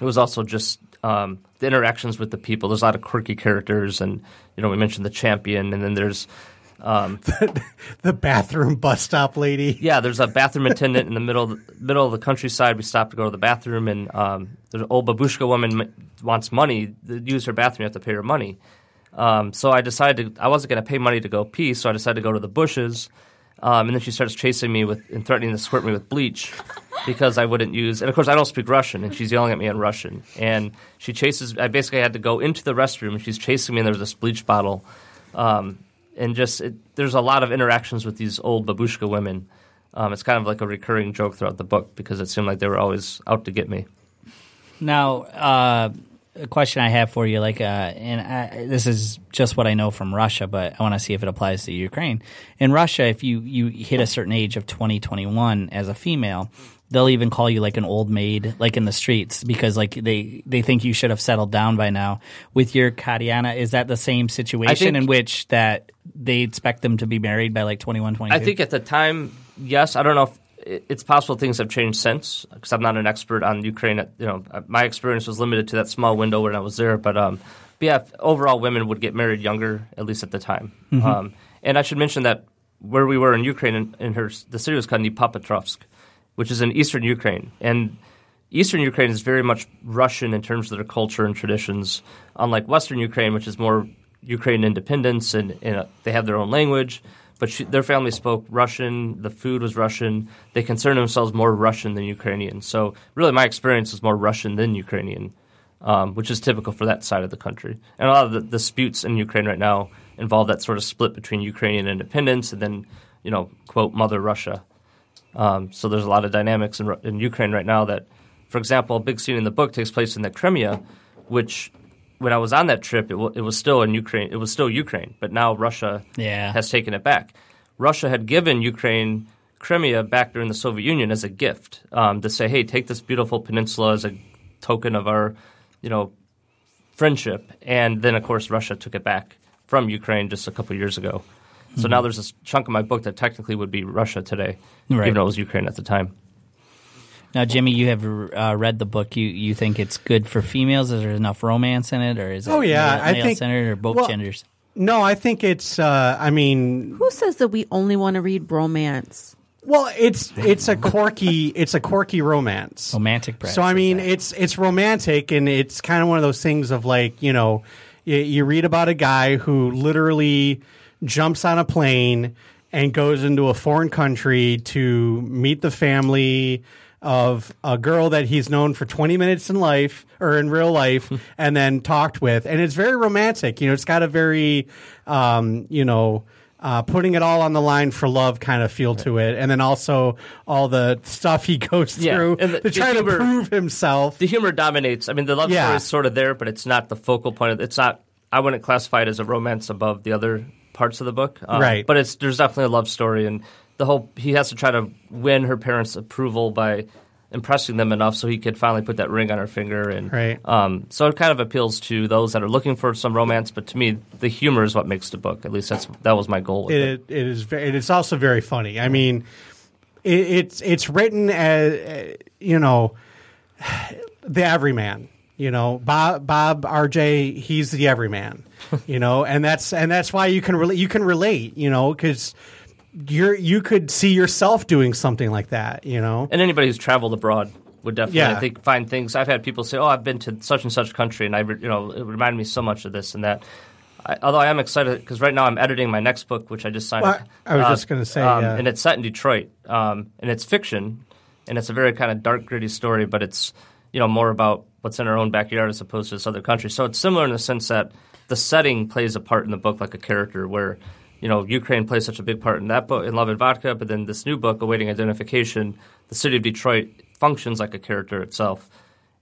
it was also just um, the interactions with the people. There's a lot of quirky characters, and you know, we mentioned the champion, and then there's the bathroom bus stop lady. Yeah, there's a bathroom attendant in the middle of the, middle of the countryside. We stop to go to the bathroom, and um, there's an old babushka woman m- wants money to use her bathroom. You have to pay her money. Um, so I decided to, I wasn't going to pay money to go pee, so I decided to go to the bushes. Um, and then she starts chasing me with and threatening to squirt me with bleach because I wouldn't use. And of course, I don't speak Russian, and she's yelling at me in Russian. And she chases. I basically had to go into the restroom, and she's chasing me, and there's this bleach bottle. Um, and just it, there's a lot of interactions with these old babushka women. Um, it's kind of like a recurring joke throughout the book because it seemed like they were always out to get me. Now, uh, a question I have for you, like, uh, and I, this is just what I know from Russia, but I want to see if it applies to Ukraine. In Russia, if you you hit a certain age of 20, 21 as a female, they'll even call you like an old maid, like in the streets, because like they they think you should have settled down by now. With your Katiana, is that the same situation think- in which that they expect them to be married by like 21, 22? I think at the time, yes. I don't know if it's possible things have changed since because I'm not an expert on Ukraine. You know, my experience was limited to that small window when I was there. But, um, but yeah, overall, women would get married younger, at least at the time. Um, and I should mention that where we were in Ukraine, in, in her, the city was called Dnipropetrovsk, which is in eastern Ukraine, and Eastern Ukraine is very much Russian in terms of their culture and traditions, unlike Western Ukraine, which is more Ukraine independence and, and uh, they have their own language. But she, their family spoke Russian. The food was Russian. They consider themselves more Russian than Ukrainian. So really, my experience was more Russian than Ukrainian, um, which is typical for that side of the country. And a lot of the disputes in Ukraine right now involve that sort of split between Ukrainian independence and then, you know, quote, Mother Russia. Um, so there's a lot of dynamics in, in Ukraine right now that, for example, a big scene in the book takes place in the Crimea, which when I was on that trip, it, w- it was still in Ukraine. It was still Ukraine, but now Russia Yeah. has taken it back. Russia had given Ukraine Crimea back during the Soviet Union as a gift um, to say, "Hey, take this beautiful peninsula as a token of our, you know, friendship." And then, of course, Russia took it back from Ukraine just a couple of years ago. So now there's this chunk of my book that technically would be Russia today, Right. even though it was Ukraine at the time. Now, Jimmy, you have uh, read the book. You you think it's good for females? Is there enough romance in it, or is it Oh, yeah, I male think- centered or both well- genders? No, I think it's. Uh, I mean, Who says that we only want to read romance? well, it's it's a quirky it's a quirky romance. Romantic, perhaps, So I mean, that. it's it's romantic, and it's kind of one of those things of like you know, you, you read about a guy who literally jumps on a plane and goes into a foreign country to meet the family of a girl that he's known for 20 minutes in life or in real life and then talked with and it's very romantic you know it's got a very um, you know uh, putting it all on the line for love kind of feel to it and then also all the stuff he goes through the- to try to prove himself the humor dominates. I mean, the love Yeah. story is sort of there, but it's not the focal point. Of, it's not. I wouldn't classify it as a romance above the other parts of the book. Um, Right. But it's there's definitely a love story, and the whole he has to try to win her parents' approval by impressing them enough so he could finally put that ring on her finger. And Right. um, so it kind of appeals to those that are looking for some romance. But to me, the humor is what makes the book. At least that's that was my goal. With it. it, it is very, it's also very funny i mean it, it's it's written as you know the everyman you know bob bob rj he's the everyman you know and that's and that's why you can relate you can relate you know because you're you could see yourself doing something like that you know And anybody who's traveled abroad would definitely, Yeah. I think, find things. I've had people say, "Oh, I've been to such and such country, and I, you know, it reminded me so much of this and that." I, although I am excited because right now I'm editing my next book, which I just signed. Well, I was just gonna say, yeah. and it's set in Detroit, um, and it's fiction, and it's a very kind of dark, gritty story, but it's you know more about what's in our own backyard as opposed to this other country. So it's similar in the sense that the setting plays a part in the book like a character, where you know Ukraine plays such a big part in that book in Love and Vodka, but then this new book, Awaiting Identification, the city of Detroit functions like a character itself.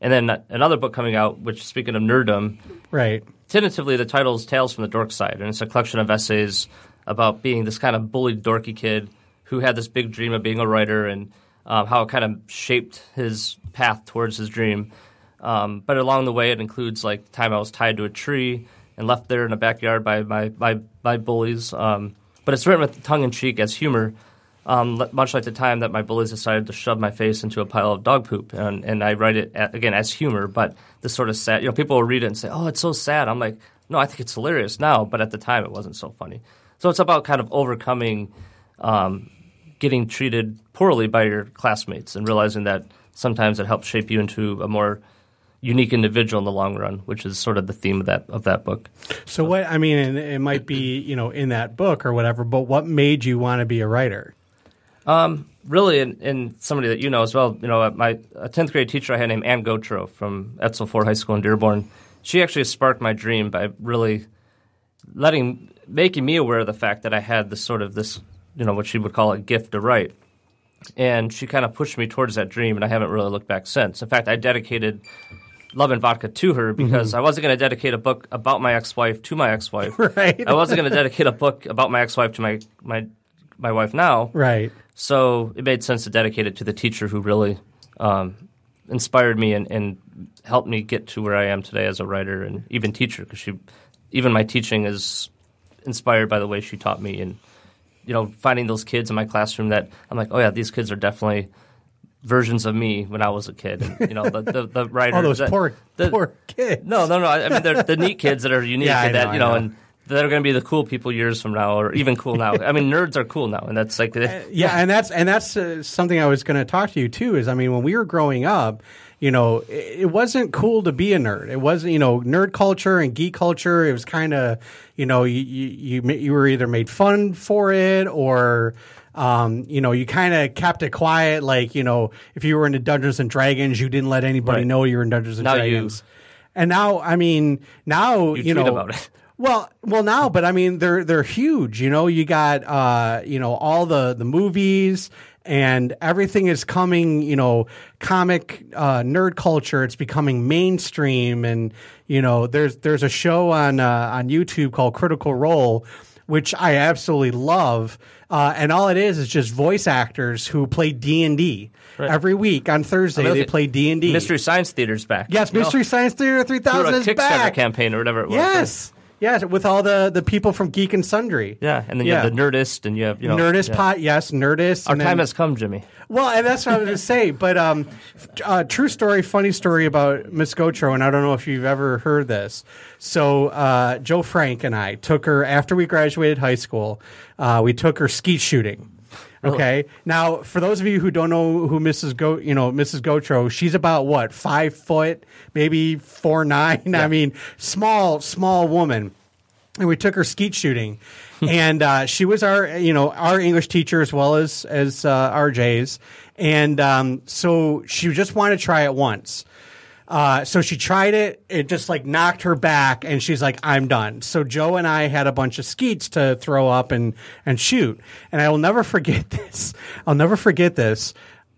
And then another book coming out, which speaking of nerddom, Right. tentatively the title is Tales from the Dork Side, and it's a collection of essays about being this kind of bullied, dorky kid who had this big dream of being a writer and um, how it kind of shaped his path towards his dream. Um, but along the way, it includes like the time I was tied to a tree and left there in a backyard by my, by, by bullies. Um, but it's written with tongue in cheek as humor, um, much like the time that my bullies decided to shove my face into a pile of dog poop, and, and I write it again as humor, but this sort of sad. You know, people will read it and say, "Oh, it's so sad." I'm like, no, I think it's hilarious now, but at the time it wasn't so funny. So it's about kind of overcoming um, getting treated poorly by your classmates and realizing that sometimes it helps shape you into a more unique individual in the long run, which is sort of the theme of that of that book. So what I mean, and it might be you know in that book or whatever, but what made you want to be a writer? Um, really, and, and somebody that you know as well, you know, my a tenth grade teacher I had named Ann Gotro from Edsel Ford High School in Dearborn. She actually sparked my dream by really letting making me aware of the fact that I had this sort of this, you know, what she would call a gift to write. And she kind of pushed me towards that dream, and I haven't really looked back since. In fact, I dedicated Love and Vodka to her because I wasn't going to dedicate a book about my ex-wife to my ex-wife. Right. I wasn't going to dedicate a book about my ex-wife to my my my wife now. Right. So it made sense to dedicate it to the teacher who really um, inspired me and, and helped me get to where I am today as a writer and even teacher because she, even my teaching is inspired by the way she taught me and you know finding those kids in my classroom that I'm like oh yeah these kids are definitely versions of me when I was a kid and you know the the, the writers All those that- poor the- poor kids. no, no, no. I mean, they're the neat kids that are unique Yeah, that know, you know, know. and that are going to be the cool people years from now, or even cool now. I mean, nerds are cool now, and that's like the, yeah, and that's and that's uh, something I was going to talk to you too. Is I mean, when we were growing up, you know, it, it wasn't cool to be a nerd. It wasn't, you know, nerd culture and geek culture. It was kind of, you know, you you you, you were either made fun for it or. Um, you know, you kind of kept it quiet. Like, you know, if you were into Dungeons and Dragons, you didn't let anybody Right. know you were in Dungeons and Now you- Dragons. And now, I mean, now You you, tweet know about it. Well, well, now, but I mean, they're they're huge. You know, you got uh, you know all the the movies and everything is coming. You know, comic uh, nerd culture. It's becoming mainstream, and you know, there's there's a show on uh, on YouTube called Critical Role, which I absolutely love. Uh, and all it is is just voice actors who play D and D every week on Thursday. I mean, they play D and D. Mystery Science Theater's back. Yes, Mystery Science Theater three thousand a is Kickstarter back. campaign or whatever it was. Yes. Yes, with all the, the people from Geek and Sundry. Yeah, and then you have the Nerdist, and you have you know Nerdist yeah. pot, yes, Nerdist. Our and time then- has come, Jimmy. well, and that's what I was going to say. But um, f- uh, true story, funny story about Miss Gotro, and I don't know if you've ever heard this. So uh, Joe Frank and I took her after we graduated high school. Uh, we took her skeet shooting. Okay. Now, for those of you who don't know who Mrs. Go, you know Mrs. Gotro, she's about what five foot, maybe four nine. I mean, small, small woman and we took her skeet shooting and uh, she was our you know our english teacher as well as as uh, rj's and um, so she just wanted to try it once uh, so she tried it it just like knocked her back and she's like i'm done so joe and i had a bunch of skeets to throw up and and shoot and i will never forget this i'll never forget this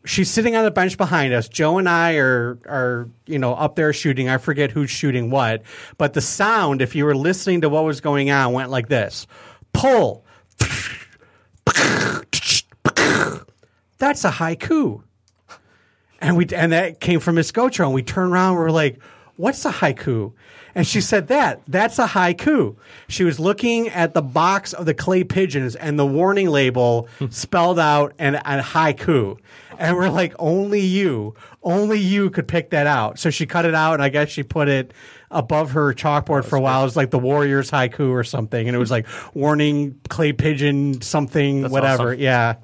she's sitting on the bench behind us. Joe and I are are you know up there shooting. I forget who's shooting what, but the sound, if you were listening to what was going on, went like this: pull. That's a haiku. And we and that came from Miss Gotro, and we turned around. and We are like, "What's a haiku?" And she said that that's a haiku. She was looking at the box of the clay pigeons and the warning label spelled out and, and haiku. And we're like, only you, only you could pick that out. So she cut it out, and I guess she put it above her chalkboard for a while. It was like the Warriors haiku or something, and it was like warning clay pigeon something, That's whatever. awesome. Yeah.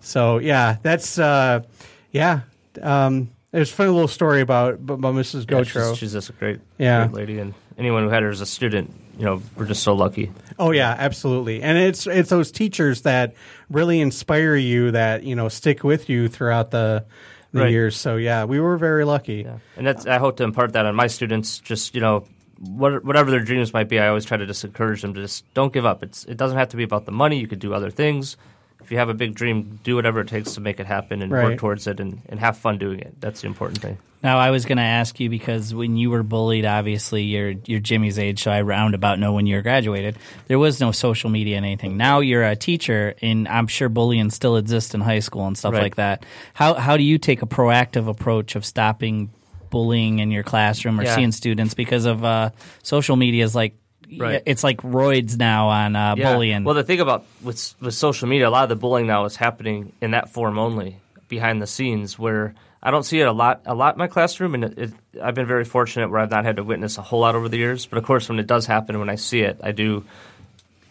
So yeah, that's uh, yeah. Um, there's a funny little story about about Mrs. Yeah, Gotro. she's, she's just a great, Yeah. great lady, and anyone who had her as a student you know we're just so lucky. Oh yeah, absolutely. And it's it's those teachers that really inspire you that you know stick with you throughout the the Right. years. So yeah, we were very lucky. And that's I hope to impart that on my students. Just you know, what, whatever their dreams might be, I always try to just encourage them to just don't give up. It's it doesn't have to be about the money. You could do other things. If you have a big dream, do whatever it takes to make it happen and Right. work towards it and, and have fun doing it. That's the important thing. Now, I was going to ask you because when you were bullied, obviously you're you're Jimmy's age, so I roundabout know when you graduated. There was no social media and anything. Now you're a teacher, and I'm sure bullying still exists in high school and stuff Right. like that. How how do you take a proactive approach of stopping bullying in your classroom or Yeah. seeing students because of uh, social media is like Right. it's like roids now on uh, Yeah. bullying. Well, the thing about with with social media, a lot of the bullying now is happening in that form only, behind the scenes, where I don't see it a lot a lot in my classroom, and it, it, I've been very fortunate where I've not had to witness a whole lot over the years. But of course, when it does happen, when I see it, I do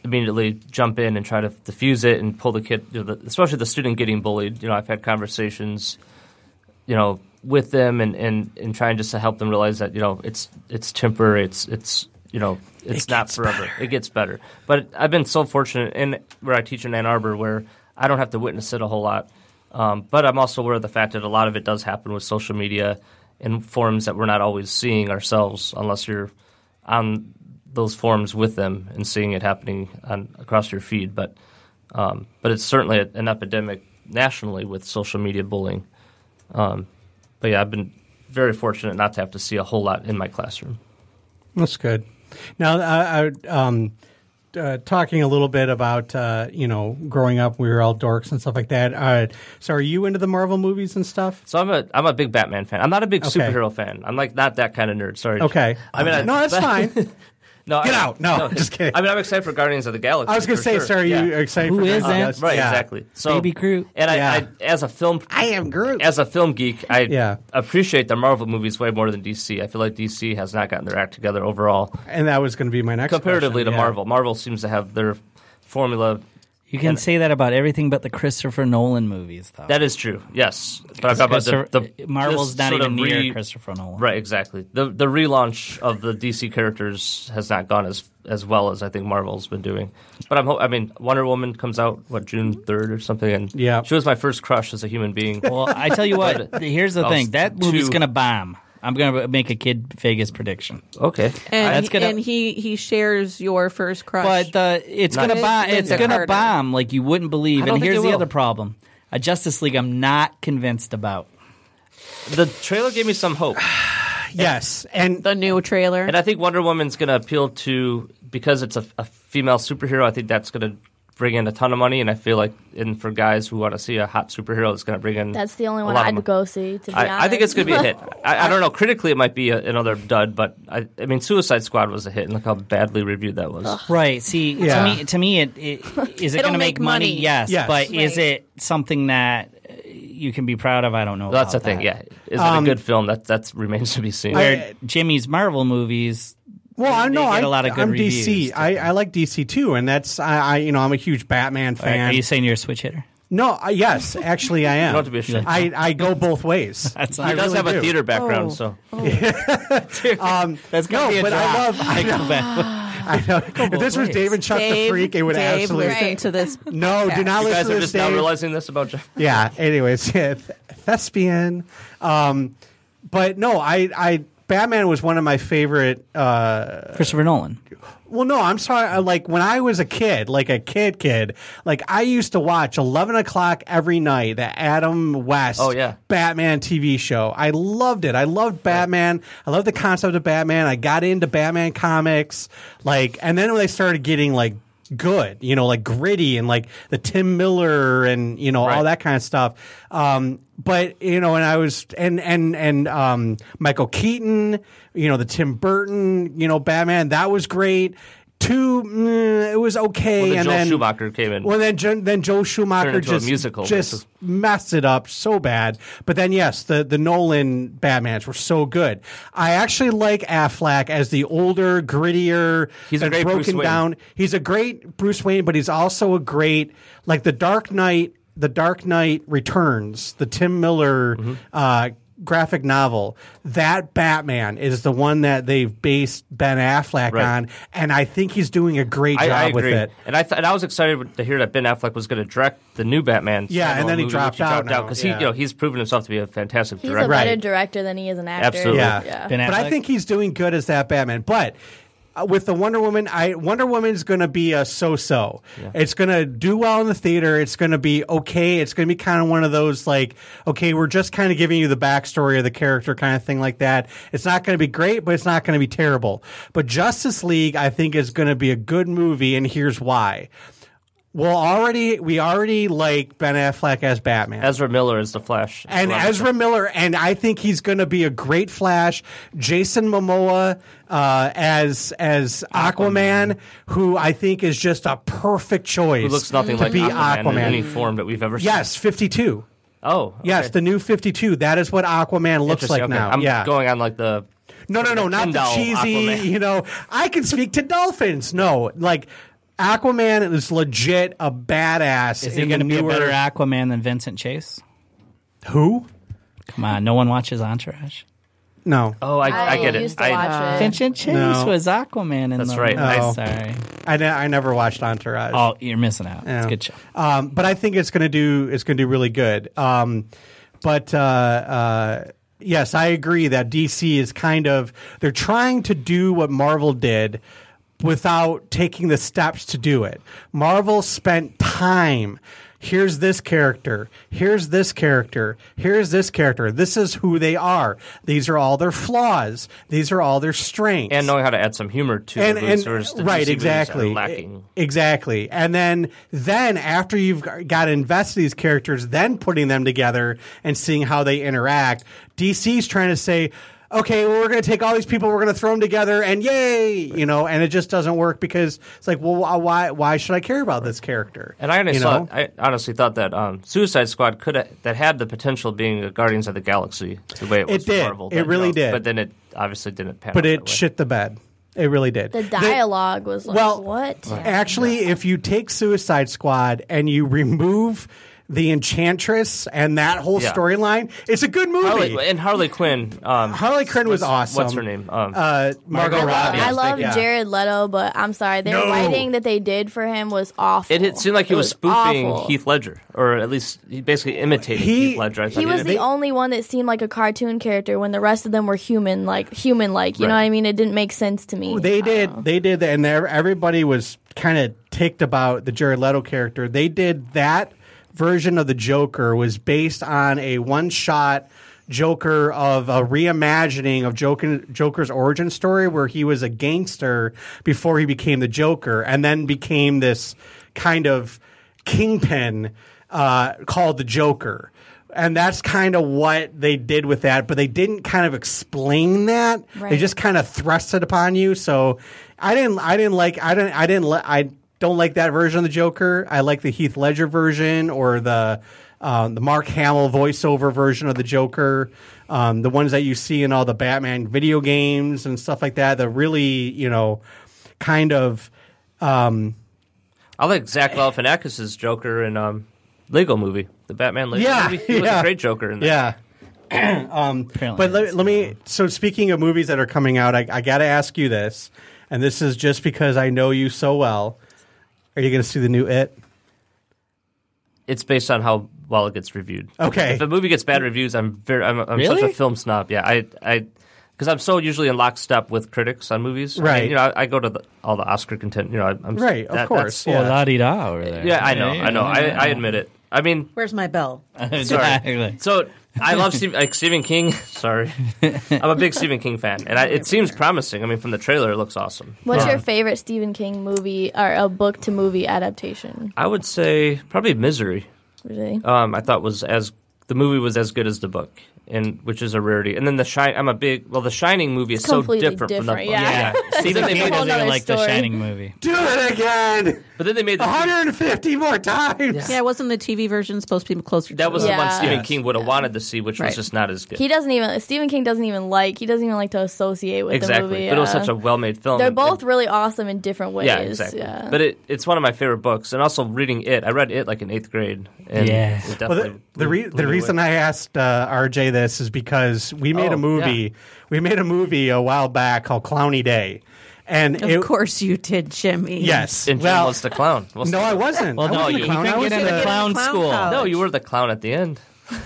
immediately jump in and try to diffuse it and pull the kid, you know, the, especially the student getting bullied. You know, I've had conversations, you know, with them and, and, and trying just to help them realize that you know it's it's temporary. It's it's you know it's not forever. It gets better. But I've been so fortunate in where I teach in Ann Arbor where I don't have to witness it a whole lot. Um, but I'm also aware of the fact that a lot of it does happen with social media in forums that we're not always seeing ourselves unless you're on those forums with them and seeing it happening on, across your feed. But um, but it's certainly an epidemic nationally with social media bullying. Um, but yeah, I've been very fortunate not to have to see a whole lot in my classroom. That's good. Now, I, I, um, uh, talking a little bit about uh, you know growing up, we were all dorks and stuff like that. Uh, so, are you into the Marvel movies and stuff? So I'm a I'm a big Batman fan. I'm not a big Okay. superhero fan. I'm like not that kind of nerd. Sorry. Okay. I mean, I, no, that's fine. No, Get I- out. No, just kidding. I mean, I'm excited for Guardians of the Galaxy. I was going to say, sure. sir, are Yeah. you excited? Who for is that? that? Right, yeah. exactly. So, Baby Groot. And I, Yeah. I, as a film, I am Groot. as a film geek, I Yeah. appreciate the Marvel movies way more than DC. I feel like DC has not gotten their act together overall, and that was going to be my next comparatively question, to yeah. Marvel. Marvel seems to have their formula. You can say that about everything but the Christopher Nolan movies, though. That is true. Yes, but I'm talking about the, the Marvel's not even of near Christopher Nolan. Right, exactly. The the relaunch of the DC characters has not gone as as well as I think Marvel's been doing. But I'm ho- I mean Wonder Woman comes out what June 3rd or something and Yeah. she was my first crush as a human being. Well, I tell you what. here's the thing. That movie's too- gonna bomb. I'm gonna make a kid Vegas prediction. okay. And, That's he, gonna- and he he shares your first crush. But uh, it's Not- gonna bomb. Linda It's gonna Carter. bomb like you wouldn't believe. I don't And think here's it the will. other problem: a Justice League. I'm not convinced about. The trailer gave me some hope. Yes, and the new trailer. And I think Wonder Woman's going to appeal to because it's a, a female superhero. I think that's going to bring in a ton of money, and I feel like, and for guys who want to see a hot superhero, it's going to bring in. That's the only a one I'd money. go see. To be I, I think it's going to be a hit. I, I don't know. Critically, it might be a, another dud, but I, I mean, Suicide Squad was a hit, and look how badly reviewed that was. Right. See, Yeah. to me, to me, it, it is it going to make make money? money. Yes, Yes. but is it something that uh, you can be proud of? I don't know. That's the thing. that. Yeah, is it Um, a good film? That that remains to be seen. Where Jimmy's Marvel movies, well, I they know get I, a lot of good I'm reviews, DC. I, I like DC too, and that's I, I you know I'm a huge Batman are, fan. are you saying you're a switch hitter? no, I, yes, actually I am. don't have to be ashamed. I, I go both ways. That's he I does really have a theater background, Oh. so Um, That's no, gonna be a but I drop. love. I I know. back. I know. If this was ways. Dave and Chuck Dave, the Freak, it would Dave, absolutely. listen to this. No, do not you listen guys to are this, just now Dave. realizing this about Jeff. yeah. Anyways, yeah, th- thespian. Um, but no, I, I, Batman was one of my favorite. Uh, Christopher Nolan. well, no, I'm sorry. I- Like when I was a kid, like a kid, kid, like I used to watch 11 o'clock every night the Adam West Oh, yeah. Batman TV show. I loved it. I loved Batman. I loved the concept of Batman. I got into Batman comics. Like, and then when they started getting like good, you know, like gritty and like the Tim Miller and, you know, all that kind of stuff. Um, but you know, and I was and and and um, Michael Keaton, you know, the Tim Burton, you know, Batman, that was great. Two, mm, it was okay, Well, then and Joel then Schumacher came in. Well, then Jo- then Joe Schumacher Turned into a just musical, just messed it up so bad. But then yes, the the Nolan Batmans were so good. I actually like Affleck as the older, grittier, He's a great Bruce broken Wayne. down. He's a great Bruce Wayne, but he's also a great like the Dark Knight. The Dark Knight Returns, the Tim Miller Mm-hmm. uh, graphic novel, that Batman is the one that they've based Ben Affleck Right. on, and I think he's doing a great job I, I with it. And I th- and I was excited to hear that Ben Affleck was going to direct the new Batman. Yeah, and standalone then he dropped he out dropped now, because yeah. he, you know, he's proven himself to be a fantastic He's a director. better Right. director than he is an actor. Absolutely. Yeah. Ben But I think he's doing good as that Batman. But Uh, with the Wonder Woman, I Wonder Woman's going to be a so-so. It's going to do well in the theater. It's going to be okay. It's going to be kind of one of those like, okay, we're just kind of giving you the backstory of the character, kind of thing like that. It's not going to be great, but it's not going to be terrible. But Justice League, I think, is going to be a good movie, and here's why. Well, already we already like Ben Affleck as Batman Ezra Miller is the Flash. and. Ezra Miller, and I think he's going to be a great Flash. Jason Momoa uh, as as Aquaman, who I think is just a perfect choice. who looks nothing to like be Aquaman, Aquaman. in any form that we've ever seen. Yes, fifty two. Oh, Yes, the new fifty two. That is what Aquaman looks like okay. now. I'm yeah. going on like the no, no, no, not the cheesy. Aquaman. You know, I can speak to dolphins. No, like. Aquaman is legit a badass. Is he going to the be a newer- better Aquaman than Vincent Chase? Who? Come on, no one watches Entourage. No, Oh, I, I, I, get it. to I, watch it. Vincent Chase No. was Aquaman in That's the right. Oh. Sorry. I, ne- I never watched Entourage. Oh, you're missing out. It's a good show. Um, but I think it's going to do it's going to do really good. Um, but uh, uh, yes, I agree that DC is kind of they're trying to do what Marvel did without taking the steps to do it. Marvel spent time. Here's this character. Here's this character. Here's this character. This is who they are. These are all their flaws. These are all their strengths and knowing how to add some humor to and, the and movies, whereas the DC right are uh, exactly lacking. Exactly and then then after you've got invested in these characters then putting them together and seeing how they interact dc's trying to say okay well, we're going to take all these people we're going to throw them together and yay you know and it just doesn't work because it's like well why why should i care about this character And I honestly, thought, I honestly thought that um, Suicide Squad could have, that had the potential of being a Guardians of the Galaxy the way it was It did. Marvel. It but, you really know, did. But then it obviously didn't pan but out it shit the bed it really did The They- dialogue was like, Well, what? Actually, if you take Suicide Squad and you remove the Enchantress and that whole Yeah. storyline, it's a good movie. Harley, and Harley Quinn. Um, Harley Quinn was what's- awesome. What's her name? Um, Uh, Margot, Margot Robbie. Robbie. I love Yeah. Jared Leto, but I'm sorry, their No. writing that they did for him was awful. it, it seemed like he It was, spoofing awful. Heath Ledger, or at least he basically imitated He- Heath Ledger. I thought He was did. the only one that seemed like a cartoon character when the rest of them were human, like human, like you know Right. what I mean. It didn't make sense to me. They did. They did that, and there- everybody was kind of ticked about the Jared Leto character. They did that version of the Joker was based on a one-shot Joker of a reimagining of Joker, Joker's origin story, where he was a gangster before he became the Joker, and then became this kind of kingpin uh, called the Joker. And that's kind of what they did with that, but they didn't kind of explain that. They just kind of thrust it upon you. So I didn't, I didn't like, I didn't, I didn't, I don't like that version of the Joker. I like the Heath Ledger version or the um, the Mark Hamill voiceover version of the Joker. Um, the ones that you see in all the Batman video games and stuff like that. The really, you know, kind of. Um, I like Zach Galifianakis' Joker in um, Lego Movie, the Batman Lego Yeah, movie. He was yeah. a great Joker in that. Yeah. um, but let, let me. So speaking of movies that are coming out, I, I got to ask you this, and this is just because I know you so well. Are you going to see the new It? It's based on how well it gets reviewed. Okay. If a movie gets bad reviews, I'm very I'm, I'm such a film snob. Yeah, I I because I'm so usually in lockstep with critics on movies. I mean, Right. you know, I, I go to the, all the Oscar content. You know, I, I'm Right, of course, that's- Oh, la di da over there. Yeah, I know, I know. I, I admit it. I mean, Where's my bell? Exactly. so I love Steve, like Stephen King. Sorry, I'm a big Stephen King fan, and I, it seems promising. I mean, from the trailer, it looks awesome. What's your favorite Stephen King movie or a book to movie adaptation? I would say probably Misery. Really? um, I thought was as the movie was as good as the book, and which is a rarity. And then the Shine, I'm a big well, the Shining movie is so completely different, from the book. different, yeah. Stephen they King made- whole doesn't even nother like the. Shining movie. Do it again. But then they made the 150 more times. Yeah, wasn't the TV version supposed to be closer? To that to was it? the one Stephen Yes. King would have wanted to see, which Right. was just not as good. He doesn't even Stephen King doesn't even like he doesn't even like to associate with exactly, the movie. but it was such a well-made film. They're both and- really awesome in different ways. yeah, exactly. Yeah. But it, it's one of my favorite books, and also reading it. I read it like in eighth grade, and Yeah. it Well, definitely. the- The re- the reason. I asked uh, RJ this is because we made Oh, a movie. yeah. We made a movie a while back called Clowny Day, and Of it, course you did, Jimmy. yes. And Jim well, was the clown. wasn't no, he? I wasn't. Well, I no, wasn't you, a you clown. I couldn't get into clown clown school. college. No, you were the clown at the end.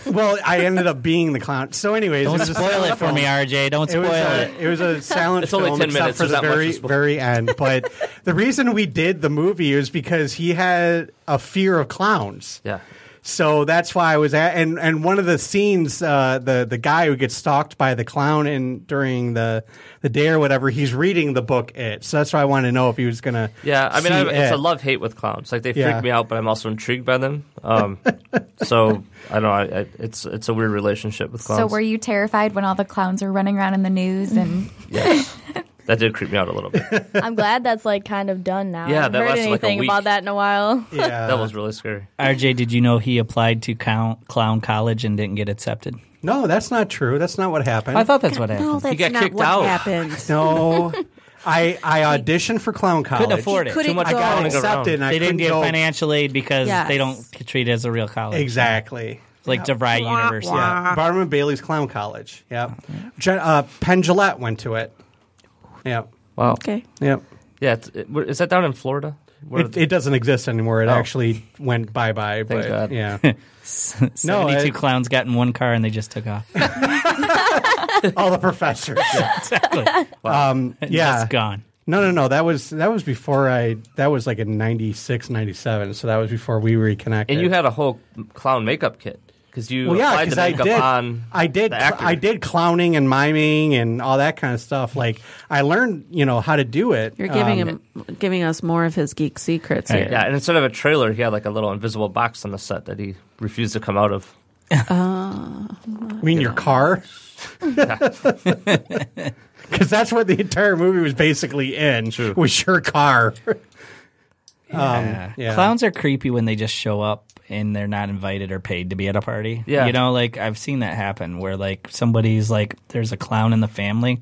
well, I ended up being the clown. So, anyways, Don't it was spoil it for film. me, RJ. Don't It spoil was, a, it. it was a silent It's only film 10 except minutes, for the very very end. But the reason we did the movie is because he had a fear of clowns. Yeah. So that's why I was at, and and one of the scenes, uh, the the guy who gets stalked by the clown in during the the day or whatever, he's reading the book It. So that's why I wanted to know if he was gonna. Yeah, I mean, see I, it's a love hate with clowns. Like they Yeah. freak me out, but I'm also intrigued by them. Um, so I don't know. I, I, it's it's a weird relationship with clowns. So were you terrified when all the clowns were running around in the news and Yes, that did creep me out a little bit. I'm glad that's like kind of done now. Yeah, I haven't that heard lasted, like, a anything week. about that in a while. Yeah, That was really scary. RJ, did you know he applied to clown, clown college and didn't get accepted? no, that's not true. That's not what happened. I thought that's what No, happened. that's got not kicked what out. happened. no. I I auditioned for clown college. Couldn't afford it. couldn't Too much go. I got clowning around. accepted. And I They didn't couldn't get go. financial aid because Yes. they don't treat it as a real college. Exactly. It's like DeVry University. Yeah, Barnum and Bailey's Clown College. Yep. Je- uh, Penn Jillette went to it. Yep. Wow. Okay. Yeah. Yeah, it's, it, where- is that down in Florida? It, it doesn't exist anymore. It Oh. actually went bye bye. But God. yeah, 72 No, it- clowns got in one car and they just took off. all the professors. Yeah. exactly. Um, yeah. Just gone. No, no, no. That was that was before I. That was like in 96, 97. So that was before we reconnected. and you had a whole clown makeup kit because you well, yeah, applied the because I did. on. I did. the actor. I did clowning and miming and all that kind of stuff. Like I learned, you know, how to do it. You're giving Um, him, giving us more of his geek secrets Right. here. Yeah, and instead of a trailer, he had like a little invisible box on the set that he refused to come out of. I mean, your car. Because that's what the entire movie was basically in. True. Was your car? Yeah. Um, yeah. Clowns are creepy when they just show up and they're not invited or paid to be at a party. Yeah. You know, like I've seen that happen where like somebody's like, there's a clown in the family.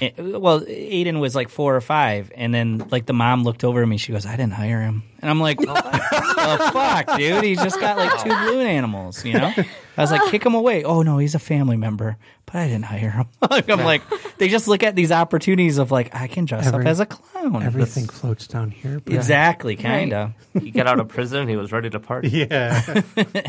Eh, well, Aiden was like four or five, and then like the mom looked over at me. She goes, "I didn't hire him," and I'm like, "What the fuck, dude? He's just got like two balloon animals, you know." I was like, "Kick him away." Oh no, he's a family member, but I didn't hire him. I'm like, they just look at these opportunities of like, I can dress Every- up as a clown. Everything floats down here. But exactly, kind of. He got out of prison, he was ready to party. Yeah.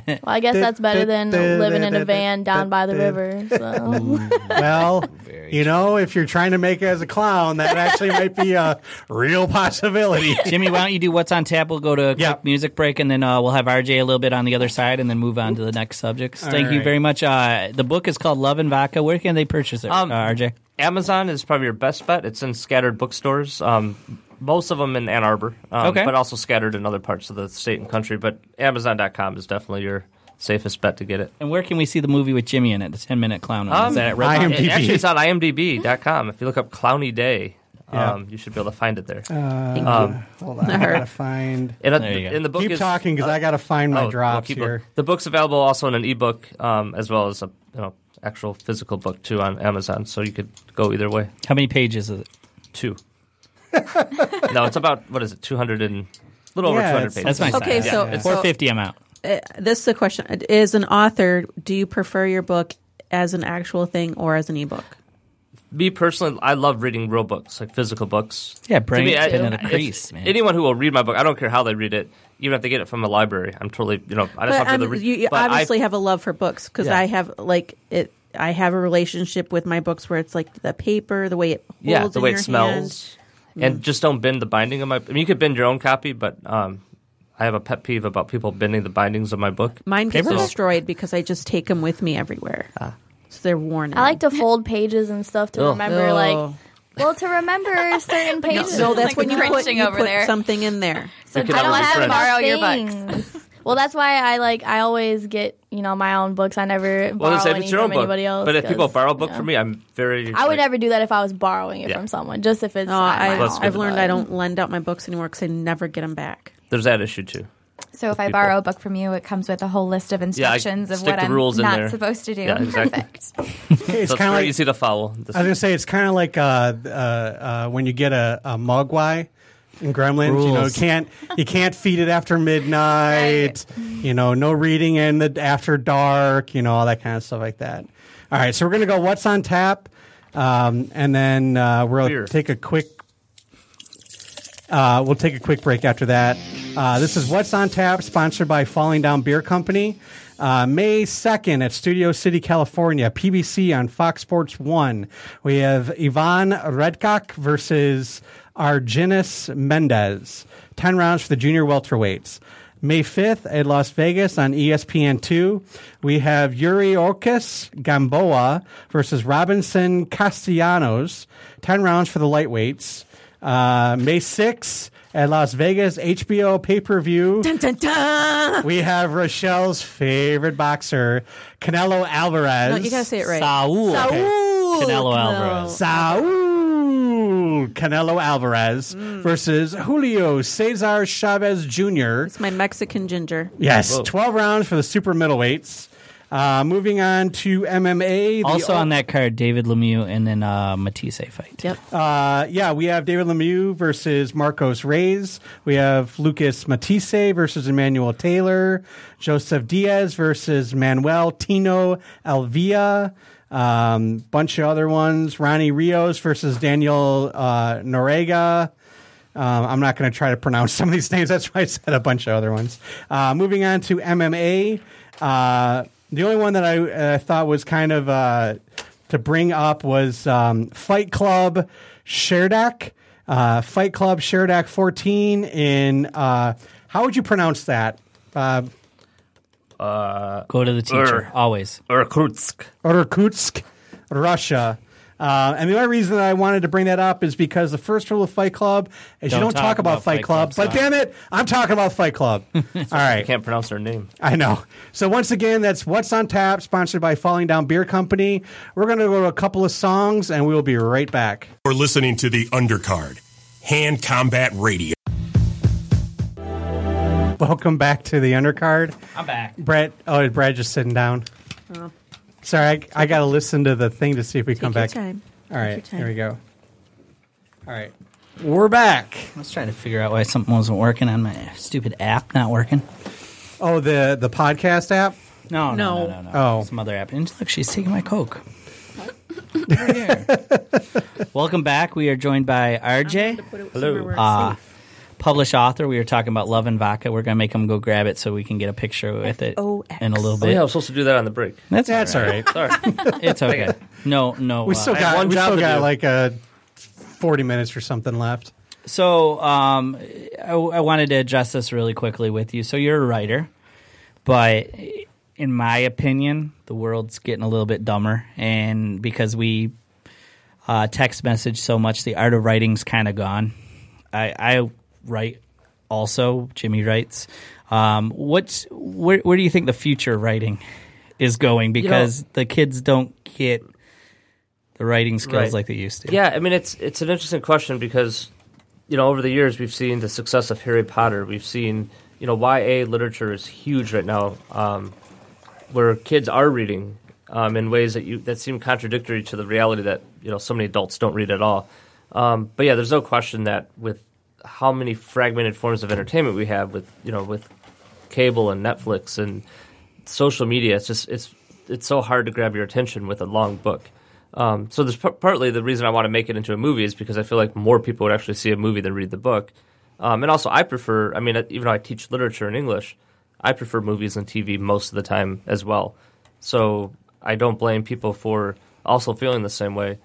Well, I guess that's better than living in a van down by the river. So. Mm, well, you know, if you're trying to make it as a clown, that actually might be a real possibility. Jimmy, why don't you do what's on tap? We'll go to a quick Yeah. music break, and then uh, we'll have RJ a little bit on the other side, and then move on to the next subjects. All Thank you very much. Uh, the book is called Love and Vodka. Where can they purchase it, Um, uh, RJ? Amazon is probably your best bet. It's in scattered bookstores. Um, most of them in Ann Arbor, um, Okay. but also scattered in other parts of the state and country. But Amazon.com is definitely your safest bet to get it. And where can we see the movie with Jimmy in it? The ten minute clown one. Um, is that at Red I am- IMDb. Actually, it's on IMDb.com. If you look up Clowny Day, Yeah. um, you should be able to find it there. Thank Um, you. Hold on, I gotta find. and uh, There you go. in the book Keep is, talking because I gotta find my Oh, well, drops keep here. look- The book's available also in an ebook, um, as well as a you know actual physical book too on Amazon. So you could go either way. How many pages is it? Two. no, it's about what is it? Two hundred and a little Yeah, over two hundred pages. That's my Okay, size. so- Yeah. so- four fifty. I'm out. Uh, this is the question: Is an author? Do you prefer your book as an actual thing or as an ebook? Me personally, I love reading real books, like physical books. Yeah, To brain me, I- spin in a crease, man. Anyone who will read my book, I don't care how they read it, even if they get it from a library. I'm totally, you know, I just But want to um, read. you, you but I- obviously have a love for books because Yeah. I have like it. I have a relationship with my books where it's like the paper, the way it holds yeah, the in way your it smells, and just don't bend the binding of my. I mean, you could bend your own copy, but um, I have a pet peeve about people bending the bindings of my book. Mine gets Paper? destroyed because I just take them with me everywhere, Ah. So they're worn. I like to fold pages and stuff to Ugh. remember, Oh. like, well, to remember certain pages. no, that's Like when you put, crunching you over put there. something in there. So I don't always have to print. borrow your Things. books. Well, that's why I like. I always get you know my own books. I never Well, borrow let's say if any it's your own from book, anybody else. but if people borrow a book you from me, I'm very. I would like, never do that if I was borrowing it Yeah. from someone. Just if it's oh, No, I, my That's own. good. I've learned I don't lend out my books anymore because I never get them back. There's that issue too. So if I borrow a book from you, it comes with a whole list of Yeah, instructions of what I'm rules not there. supposed to do. Yeah, exactly. Perfect. It's so kind of very like easy to follow. This- I was gonna say it's kind of like uh, uh, uh, when you get a, a mogwai And Gremlins, you know, Rules. can't you can't feed it after midnight. You know, no reading in the after dark. You know, all that kind of stuff like that. All right, so we're gonna go. What's on tap? Um, and then uh, we'll Beer. take a quick. Uh, we'll take a quick break after that. Uh, this is What's on Tap, sponsored by Falling Down Beer Company. Uh, May 2nd at Studio City, California, PBC on Fox Sports 1. We have Ivan Redkach versus Argenis Mendez. 10 rounds for the junior welterweights. May 5th at Las Vegas on E ESPN2, we have Yuriorkis Gamboa versus Robinson Castellanos. 10 rounds for the lightweights. Uh, May 6th at Las Vegas HBO pay per view. We have Rochelle's favorite boxer, Canelo Alvarez. No, you gotta say it right. Saul. Saul Canelo Alvarez. Saul Canelo Alvarez Mm. versus Julio Cesar Chavez Jr. It's my Mexican ginger. Yes, Whoa. 12 rounds for the super middleweights. Uh, moving on to MMA. Also ul- on that card, David Lemieux and then uh, Matthysse fight. Yep. Uh, yeah, we have David Lemieux versus Marcos Reyes. We have Lucas Matthysse versus Emmanuel Taylor. Joseph Diaz versus Manuel Tino Avila. Um, bunch of other ones. Ronny Rios versus Daniel uh, Noriega. Um, I'm not going to try to pronounce some of these names. That's why I said a bunch of other ones. Uh, moving on to MMA. Uh, the only one that I uh, thought was kind of uh, to bring up was um, Fight Club Sherdak. Uh, Fight Club Sherdak 14 in, uh, how would you pronounce that? Uh, Go to the teacher, Ur. always. Irkutsk. Irkutsk, Russia. Uh, and the only reason that I wanted to bring that up is because the first rule of Fight Club is you Don't don't talk, talk about, about Fight Fight Club. Club but damn it, I'm talking about Fight Club. All right. I can't pronounce their name. I know. So once again, that's What's on Tap, sponsored by Falling Down Beer Company. We're going to go to a couple of songs, and we will be right back. You're listening to the Undercard, Hand Combat Radio. Welcome back to the undercard. I'm back. Brett, oh, is Brad just sitting down. Sorry, I, I got to listen to the thing to see if we come your back. time. All right, your time. here we go. All right, we're back. I was trying to figure out why something wasn't working on my stupid app. Not working. Oh, the the podcast app. No, no, No. no, no. no. Oh. some other app. And look, she's taking my coke. Right here. Welcome back. We are joined by RJ, Hello. uh, published author. We were talking about Love and Vodka. We're gonna make him go grab it so we can get a picture with it F-O-X. in a little Oh, bit. yeah, I was supposed to do that on the break. That's That's all right. Sorry. It's okay. No, no. We uh, still I have got one we job still got like a forty minutes or something left. So, um, I, I wanted to address this really quickly with you. So, you're a writer, but in my opinion, the world's getting a little bit dumber, and because we uh, text message so much, the art of writing's kind of gone. I, I write also. Jimmy writes. Um, what's where, where do you think the future writing is going? Because the kids don't get the writing skills Right. like they used to. Yeah, I mean it's it's an interesting question because you know over the years we've seen the success of Harry Potter. We've seen you know YA literature is huge right now, um, where kids are reading um, in ways that you that seem contradictory to the reality that you know so many adults don't read at all. Um, but yeah, there's no question that with how many fragmented forms of entertainment we have with you know with cable and Netflix and social media, it's just it's it's so hard to grab your attention with a long book. Um, so there's par- partly the reason I want to make it into a movie is because I feel like more people would actually see a movie than read the book. Um, and also, I prefer. I mean, even though I teach literature in English, I prefer movies and TV most of the time as well. So I don't blame people for also feeling the same way.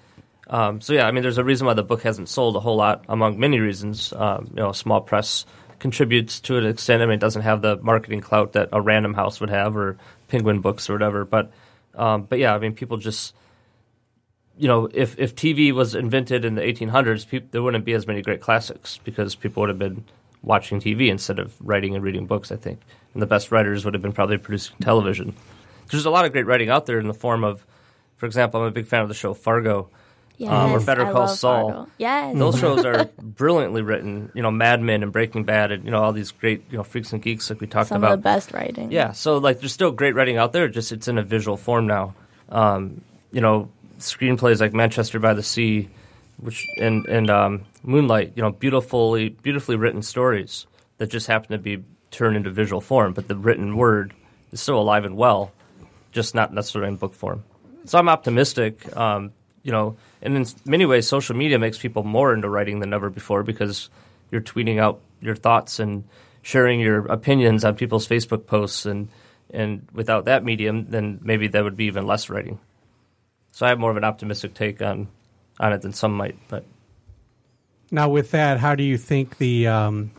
Um, so yeah, I mean, there's a reason why the book hasn't sold a whole lot, among many reasons. Um, you know, small press contributes to an extent. I mean, it doesn't have the marketing clout that a Random House would have, or Penguin Books, or whatever. But, um, but yeah, I mean, people just, you know, if if TV was invented in the 1800s, peop there wouldn't be as many great classics because people would have been watching TV instead of writing and reading books. I think, and the best writers would have been probably producing television. There's a lot of great writing out there in the form of, for example, I'm a big fan of the show Fargo. Yes, Um, or Better I Call Saul. Fargo. Yes. Those shows are brilliantly written. You know, Mad Men and Breaking Bad, and you know all these great you know freaks and geeks like we talked Some about. of the best writing. Yeah, so like there's still great writing out there. Just it's in a visual form now. Um, you know, screenplays like Manchester by the Sea, which and and um, Moonlight, you know, beautifully beautifully written stories that just happen to be turned into visual form, but the written word is still alive and well, just not necessarily in book form. So I'm optimistic. Um, you know, and in many ways, social media makes people more into writing than ever before because you're tweeting out your thoughts and sharing your opinions on people's Facebook posts, and and without that medium, then maybe there would be even less writing. So I have more of an optimistic take on on it than some might, but Now, with that, how do you think the um,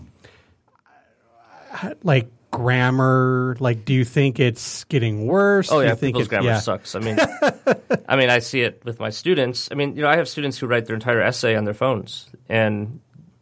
like grammar? Like, do you think it's getting worse? Oh Do yeah, you think people's it- grammar yeah. sucks. I mean, I mean, I see it with my students. I mean, you know, I have students who write their entire essay on their phones, and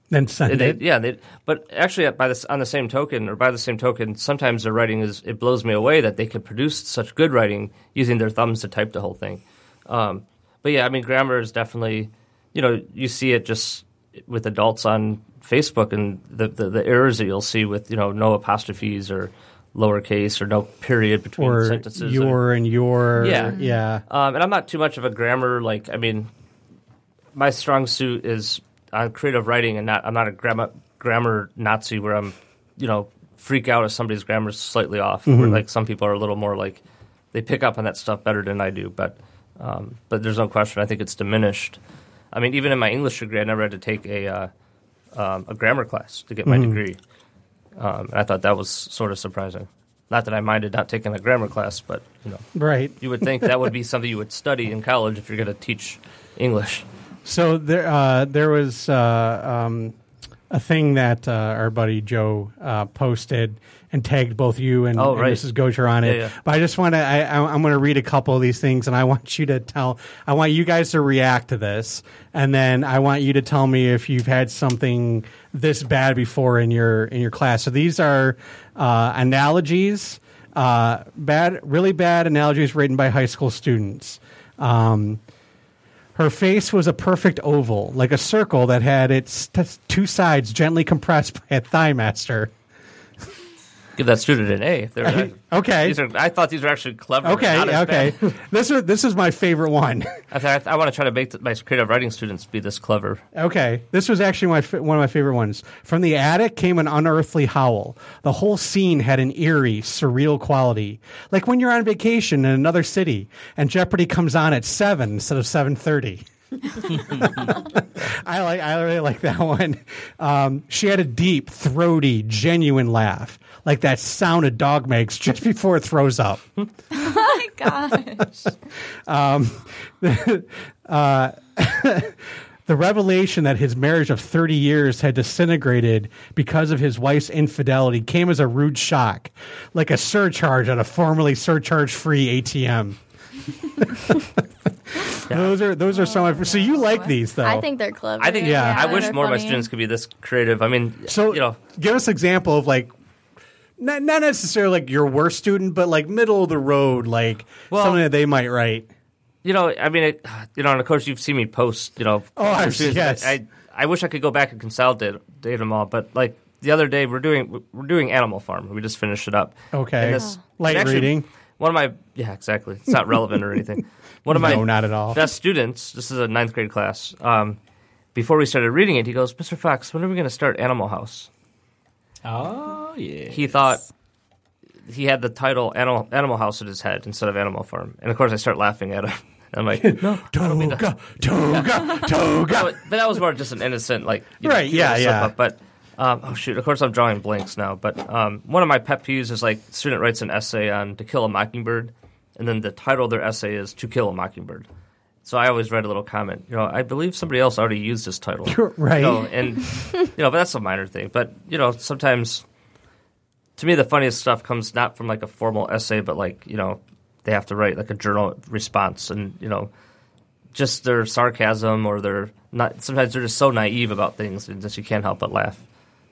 Then send they, it. yeah, they, but actually, by this, on the same token, or by the same token, sometimes their writing is it blows me away that they could produce such good writing using their thumbs to type the whole thing. Um, but yeah, I mean, grammar is definitely, you know, you see it just with adults on Facebook and the, the, the errors that you'll see with you know no apostrophes or lowercase or no period between or sentences. your and your. Yeah. yeah. Um, and I'm not too much of a grammar like I mean, my strong suit is on creative writing, and not I'm not a grammar grammar Nazi where I'm, you know, freak out if somebody's grammar is slightly off. Where like some people are a little more like they pick up on that stuff better than I do. But um, but there's no question. I think it's diminished. I mean, even in my English degree, I never had to take a uh, um, a grammar class to get my degree. Um, and I thought that was sort of surprising. Not that I minded not taking a grammar class, but you know, Right. you would think that would be something you would study in college if you're going to teach English. So there, uh, there was uh, um, a thing that uh, our buddy Joe uh, posted and tagged both you and, Oh, and. Mrs. Gosher on it. Yeah, yeah. But I just want to, I, I, I'm going to read a couple of these things, and I want you to tell, I want you guys to react to this, and then I want you to tell me if you've had something this bad before in your in your class. So these are uh, analogies, uh, bad, really bad analogies written by high school students. Um, her face was a perfect oval, like a circle that had its t- two sides gently compressed by a thigh master. Give that student an A. If they're, Okay. These are, I thought these were actually clever. Okay, not as okay. this was this is my favorite one. I, th- I want to try to make my creative writing students be this clever. Okay, this was actually my one of my favorite ones. From the attic came an unearthly howl. The whole scene had an eerie, surreal quality, like when you're on vacation in another city and Jeopardy comes on at seven instead of seven thirty. I like. I really like that one. Um, she had a deep, throaty, genuine laugh, like that sound a dog makes just before it throws up. Oh my gosh. The revelation that his marriage of 30 years had disintegrated because of his wife's infidelity came as a rude shock, like a surcharge on a formerly surcharge-free ATM. Those are those are some. Of, so you like oh. these though? I think they're clever. I think. Yeah. I wish they're more of my funny. students could be this creative. I mean, So you know, give us an example of like. Not, not necessarily like your worst student, but like middle of the road, like Well- something that they might write. you know. I mean, it, you know, and of course you've seen me post. You know, Oh, I've- for students. yes. I, I wish I could go back and consolidate date them all, but like the other day we're doing we're doing Animal Farm. We just finished it up. Okay. And this- Light and actually, reading. One of my yeah, exactly. It's not relevant or anything. One of my No, not at all. best students. This is a ninth grade class. Um, before we started reading it, he goes, "Mr. Fox, when are we going to start Animal House?" Oh yeah. He thought he had the title Animal, Animal House in his head instead of Animal Farm, and of course I start laughing at him. I'm like, no, Toga, toga, toga. That was- but that was more just an innocent, like, you Right, cute yeah, yeah. slip-up. But um, oh shoot, of course I'm drawing blanks now. But um, one of my pet peeves is like student writes an essay on To Kill a Mockingbird, and then the title of their essay is To Kill a Mockingbird. So I always write a little comment. You know, I believe somebody else already used this title. Right. You know, and you know, but that's a minor thing. But you know, sometimes to me the funniest stuff comes not from like a formal essay, but like you know, they have to write like a journal response, and you know, just their sarcasm or their not. Sometimes they're just so naive about things, and just you can't help but laugh.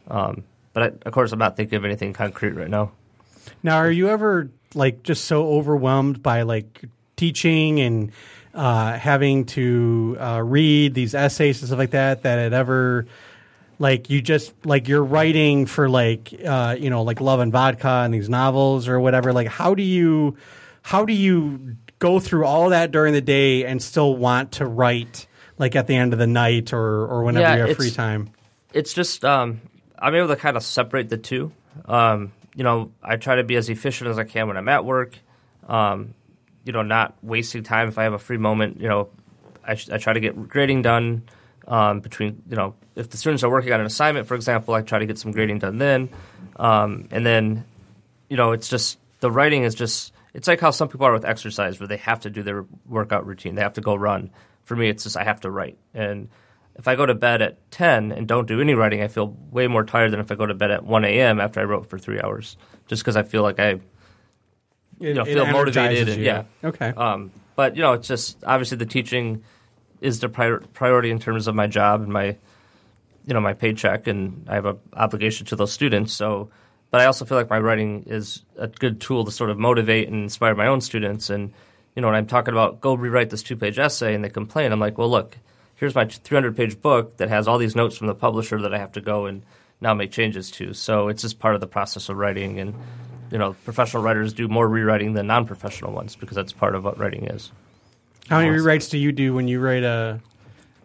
Um, but I, of course, I'm not thinking of anything concrete right now. Now, are you ever like just so overwhelmed by like teaching and uh, having to uh, read these essays and stuff like that that it ever like you just like you're writing for like uh, you know like Love and Vodka and these novels or whatever? Like, how do you how do you go through all that during the day and still want to write? like at the end of the night or or whenever Yeah, you have free time? it's just um, I'm able to kind of separate the two. Um, you know, I try to be as efficient as I can when I'm at work. Um, you know, not wasting time if I have a free moment. You know, I, I try to get grading done um, between. You know, if the students are working on an assignment, for example, I try to get some grading done then. Um, and then, you know, it's just the writing is just. It's like how some people are with exercise, where they have to do their workout routine. They have to go run. For me, it's just I have to write and if I go to bed at 10 and don't do any writing, I feel way more tired than if I go to bed at 1 a.m. after I wrote for three hours, just because I feel like I you know, It- it feel motivated. And, yeah. Okay. Um, but, you know, it's just obviously the teaching is the prior- priority in terms of my job and my, you know, my paycheck, and I have an obligation to those students. So, but I also feel like my writing is a good tool to sort of motivate and inspire my own students. And, you know, when I'm talking about go rewrite this two page essay and they complain, I'm like, well, look, here's my 300 page book that has all these notes from the publisher that I have to go and now make changes to. So it's just part of the process of writing. And, you know, professional writers do more rewriting than non professional ones because that's part of what writing is. How many rewrites do you do when you write a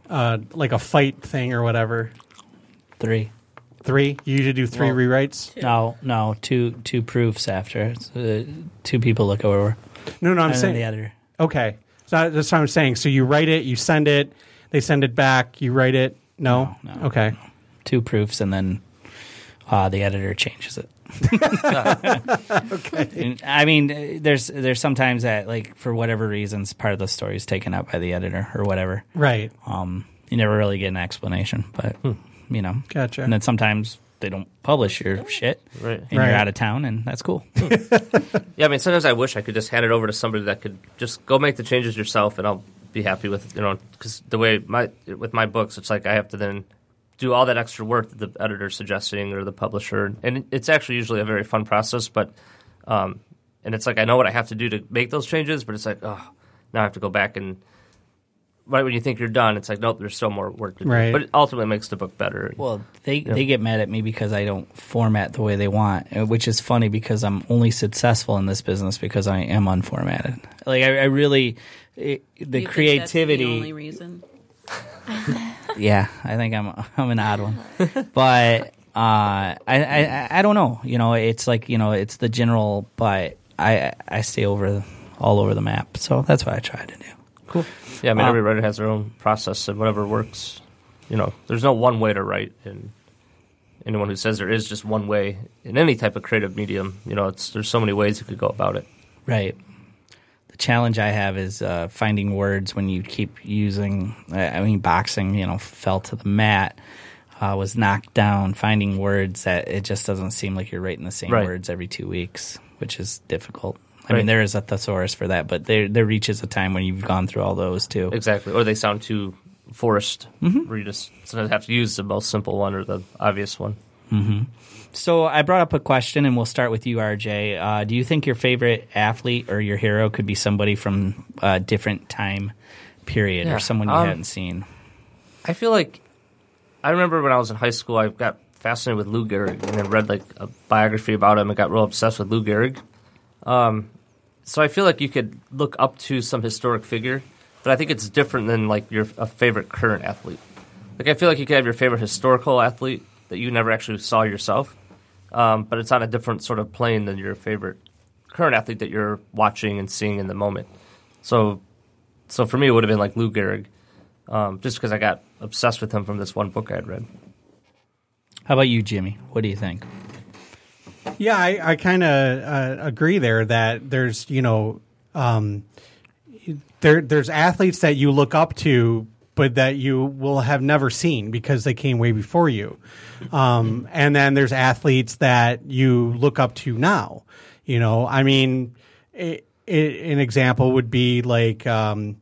uh, like a fight thing or whatever? Three. Three. You usually do three Well, rewrites. No, no, two two proofs after. Uh, two people look over. No, no, I'm and then saying the editor. Okay, so that's what I'm saying. So you write it, you send it, they send it back, you write it. No, No, okay. Two proofs, and then uh, the editor changes it. okay. I mean, uh, there's there's sometimes that like for whatever reasons, part of the story is taken up by the editor or whatever. Right. Um, you never really get an explanation, but you know, Gotcha. And then sometimes they don't publish your shit, Right. And Right. you're out of town, and that's cool. Yeah, I mean, sometimes I wish I could just hand it over to somebody that could just go make the changes yourself, and I'll be happy with you know because the way my with my books, it's like I have to then do all that extra work that the editor's suggesting or the publisher, and it's actually usually a very fun process. But um, and it's like I know what I have to do to make those changes, but it's like oh, now I have to go back and right when you think you're done, it's like nope, there's still more work to do. Right. But it ultimately makes the book better. Well, they they get mad at me because I don't format the way they want, uh, which is funny because I'm only successful in this business because I am unformatted. Like I, I really, it, the You think creativity. That's the only reason. yeah, I think I'm I'm an odd one, but uh, I, I I don't know. You know, it's like you know, it's the general, but I I stay over all over the map, so that's what I try to do. Cool. Yeah, I mean, Um, every writer has their own process and whatever works. You know, there's no one way to write, and anyone who says there is just one way in any type of creative medium, you know, it's there's so many ways you could go about it. Right. The challenge I have is uh, finding words when you keep using. I mean, boxing, you know, fell to the mat, uh, was knocked down. Finding words that it just doesn't seem like you're writing the same Right. words every two weeks, which is difficult. I Right. mean, there is a thesaurus for that, but there there reaches a time when you've gone through all those too. Exactly, or they sound too forced, where you just sometimes have to use the most simple one or the obvious one. So I brought up a question, and we'll start with you, RJ. Uh, do you think your favorite athlete or your hero could be somebody from a different time period Yeah, or someone you um, hadn't seen? I feel like I remember when I was in high school, I got fascinated with Lou Gehrig and then read like a biography about him and got real obsessed with Lou Gehrig. Um, so I feel like you could look up to some historic figure, but I think it's different than like your a favorite current athlete. Like I feel like you could have your favorite historical athlete that you never actually saw yourself, um, but it's on a different sort of plane than your favorite current athlete that you're watching and seeing in the moment. So, so for me, it would have been like Lou Gehrig, um, just because I got obsessed with him from this one book I had read. How about you, Jimmy? What do you think? Yeah, I, I kind of uh, agree there that there's you know um, there there's athletes that you look up to, but that you will have never seen because they came way before you, um, and then there's athletes that you look up to now. You know, I mean, i i an example would be like. Um,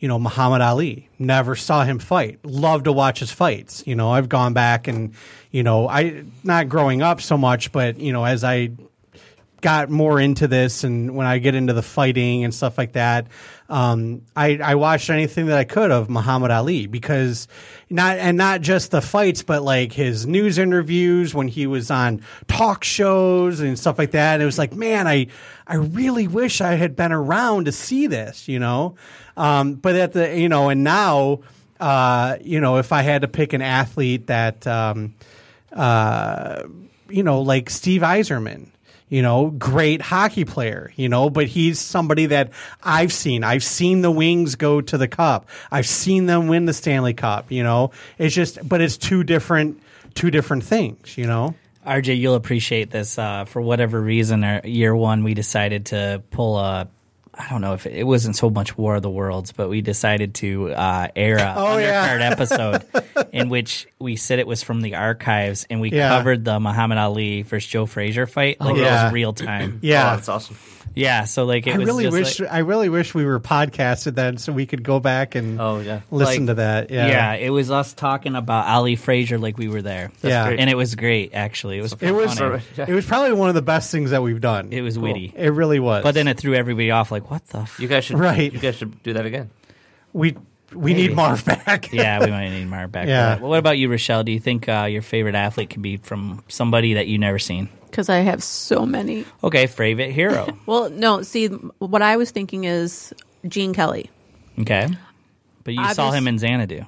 you know, Muhammad Ali. Never saw him fight. Love to watch his fights. You know, I've gone back and, you know, I not growing up so much, but you know, as I got more into this and when I get into the fighting and stuff like that, um, I, I watched anything that I could of Muhammad Ali because not and not just the fights, but like his news interviews when he was on talk shows and stuff like that. And it was like, man, I I really wish I had been around to see this, you know. Um, but at the you know, and now, uh, you know, if I had to pick an athlete that, um, uh, you know, like Steve Yzerman you know, great hockey player, you know, but he's somebody that I've seen. I've seen the Wings go to the Cup. I've seen them win the Stanley Cup, you know. It's just but it's two different two different things, you know. RJ, you'll appreciate this. Uh, for whatever reason, year one, we decided to pull a. I don't know if it, it wasn't so much War of the Worlds, but we decided to uh, air a Oh, yeah. episode in which we said it was from the archives, and we Yeah. covered the Muhammad Ali versus Joe Frazier fight. Like it yeah. was real time. Yeah. Oh, that's awesome. Yeah, so like it I was really just wish like- I really wish we were podcasted then so we could go back and Oh, yeah. listen Like, to that. Yeah. yeah, it was us talking about Ali Frazier like we were there. Yeah. great. and it was great. Actually, it was. It was funny. it was probably one of the best things that we've done. It was witty. It really was. But then it threw everybody off. Like, what the? F-? You guys should Right. You guys should do that again. we we need Marv back. yeah, we might need Marv back. Yeah. Yeah. Well, what about you, Rochelle? Do you think uh, your favorite athlete could be from somebody that you've never seen? Because I have so many. Okay, favorite hero. Well, no, see, what I was thinking is Gene Kelly, okay, but you saw him in Xanadu.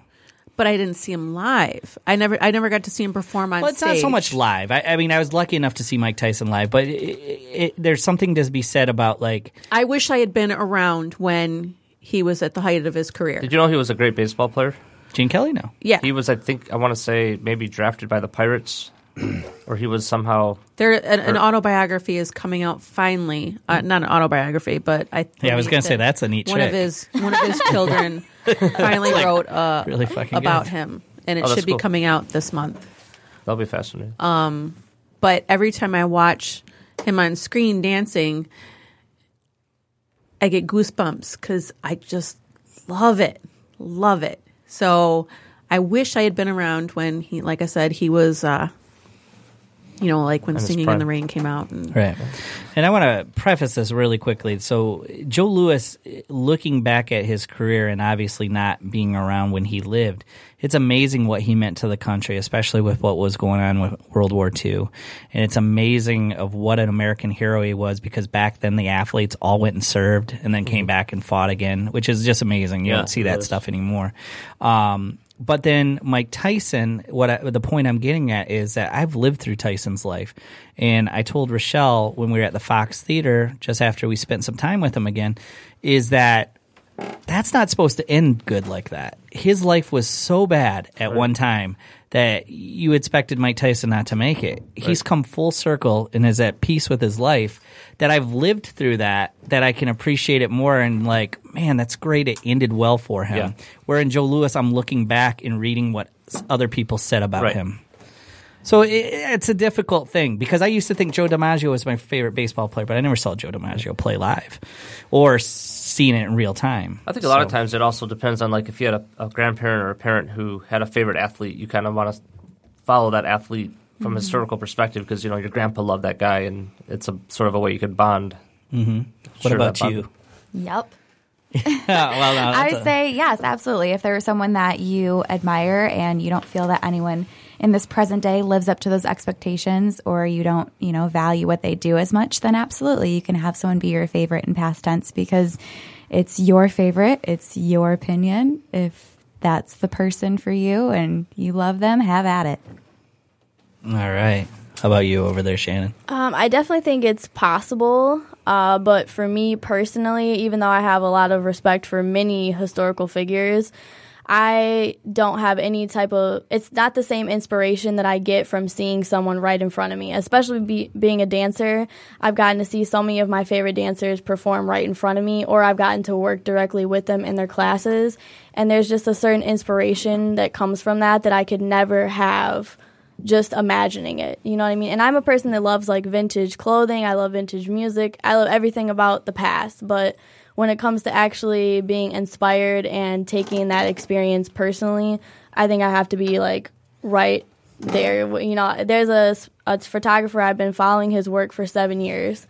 but I didn't see him live. I never, I never got to see him perform on Well, it's stage. not so much live. I, I mean, I was lucky enough to see Mike Tyson live, but it, it, there's something to be said about like I wish I had been around when he was at the height of his career. Did you know he was a great baseball player? Gene Kelly. No, yeah, He was, I think, I want to say maybe drafted by the Pirates, or he was somehow. there an, an autobiography is coming out finally. Uh, not an autobiography, but I. Yeah, I was gonna say that's a neat One of his one of his children finally wrote uh, really about good. him, and it Oh, should be cool. coming out this month. That'll be fascinating. but every time I watch him on screen dancing, I get goosebumps because I just love it, love it. So I wish I had been around when he, like I said, he was, uh, you know, like when Singing in the Rain came out. And Right. And I want to preface this really quickly. So, Joe Louis, looking back at his career and obviously not being around when he lived, it's amazing what he meant to the country, especially with what was going on with World War II. And it's amazing of what an American hero he was because back then the athletes all went and served and then came back and fought again, which is just amazing. You Yeah, don't see that stuff anymore. Um, but then Mike Tyson, what I, the point I'm getting at is that I've lived through Tyson's life, and I told Rochelle when we were at the Fox Theater just after we spent some time with him again, is that that's not supposed to end good like that. His life was so bad at one time that you expected Mike Tyson not to make it. He's come full circle and is at peace with his life. That I've lived through that, that I can appreciate it more and like, man, that's great. It ended well for him. Yeah. Where in Joe Louis, I'm looking back and reading what other people said about Right. him. So it, it's a difficult thing because I used to think Joe DiMaggio was my favorite baseball player, but I never saw Joe DiMaggio play live or seen it in real time. I think a lot of times it also depends on like if you had a, a grandparent or a parent who had a favorite athlete, you kind of want to follow that athlete from a mm-hmm. historical perspective because you know your grandpa loved that guy, and it's a sort of a way you could bond. Mm-hmm. What Share about you? Yep. well, no, I would a- say yes, absolutely. If there is someone that you admire and you don't feel that anyone in this present day lives up to those expectations or you don't, you know, value what they do as much, then absolutely you can have someone be your favorite in past tense because it's your favorite, it's your opinion. If that's the person for you and you love them, have at it. All right. How about you over there, Shannon? Um, I definitely think it's possible, uh, but for me personally, even though I have a lot of respect for many historical figures, I don't have any type of. It's not the same inspiration that I get from seeing someone right in front of me. Especially be, being a dancer, I've gotten to see so many of my favorite dancers perform right in front of me, or I've gotten to work directly with them in their classes. And there's just a certain inspiration that comes from that that I could never have just imagining it. You know what I mean? And I'm a person that loves like vintage clothing. I love vintage music. I love everything about the past. But when it comes to actually being inspired and taking that experience personally, I think I have to be like right there. You know, there's a, a photographer I've been following his work for seven years,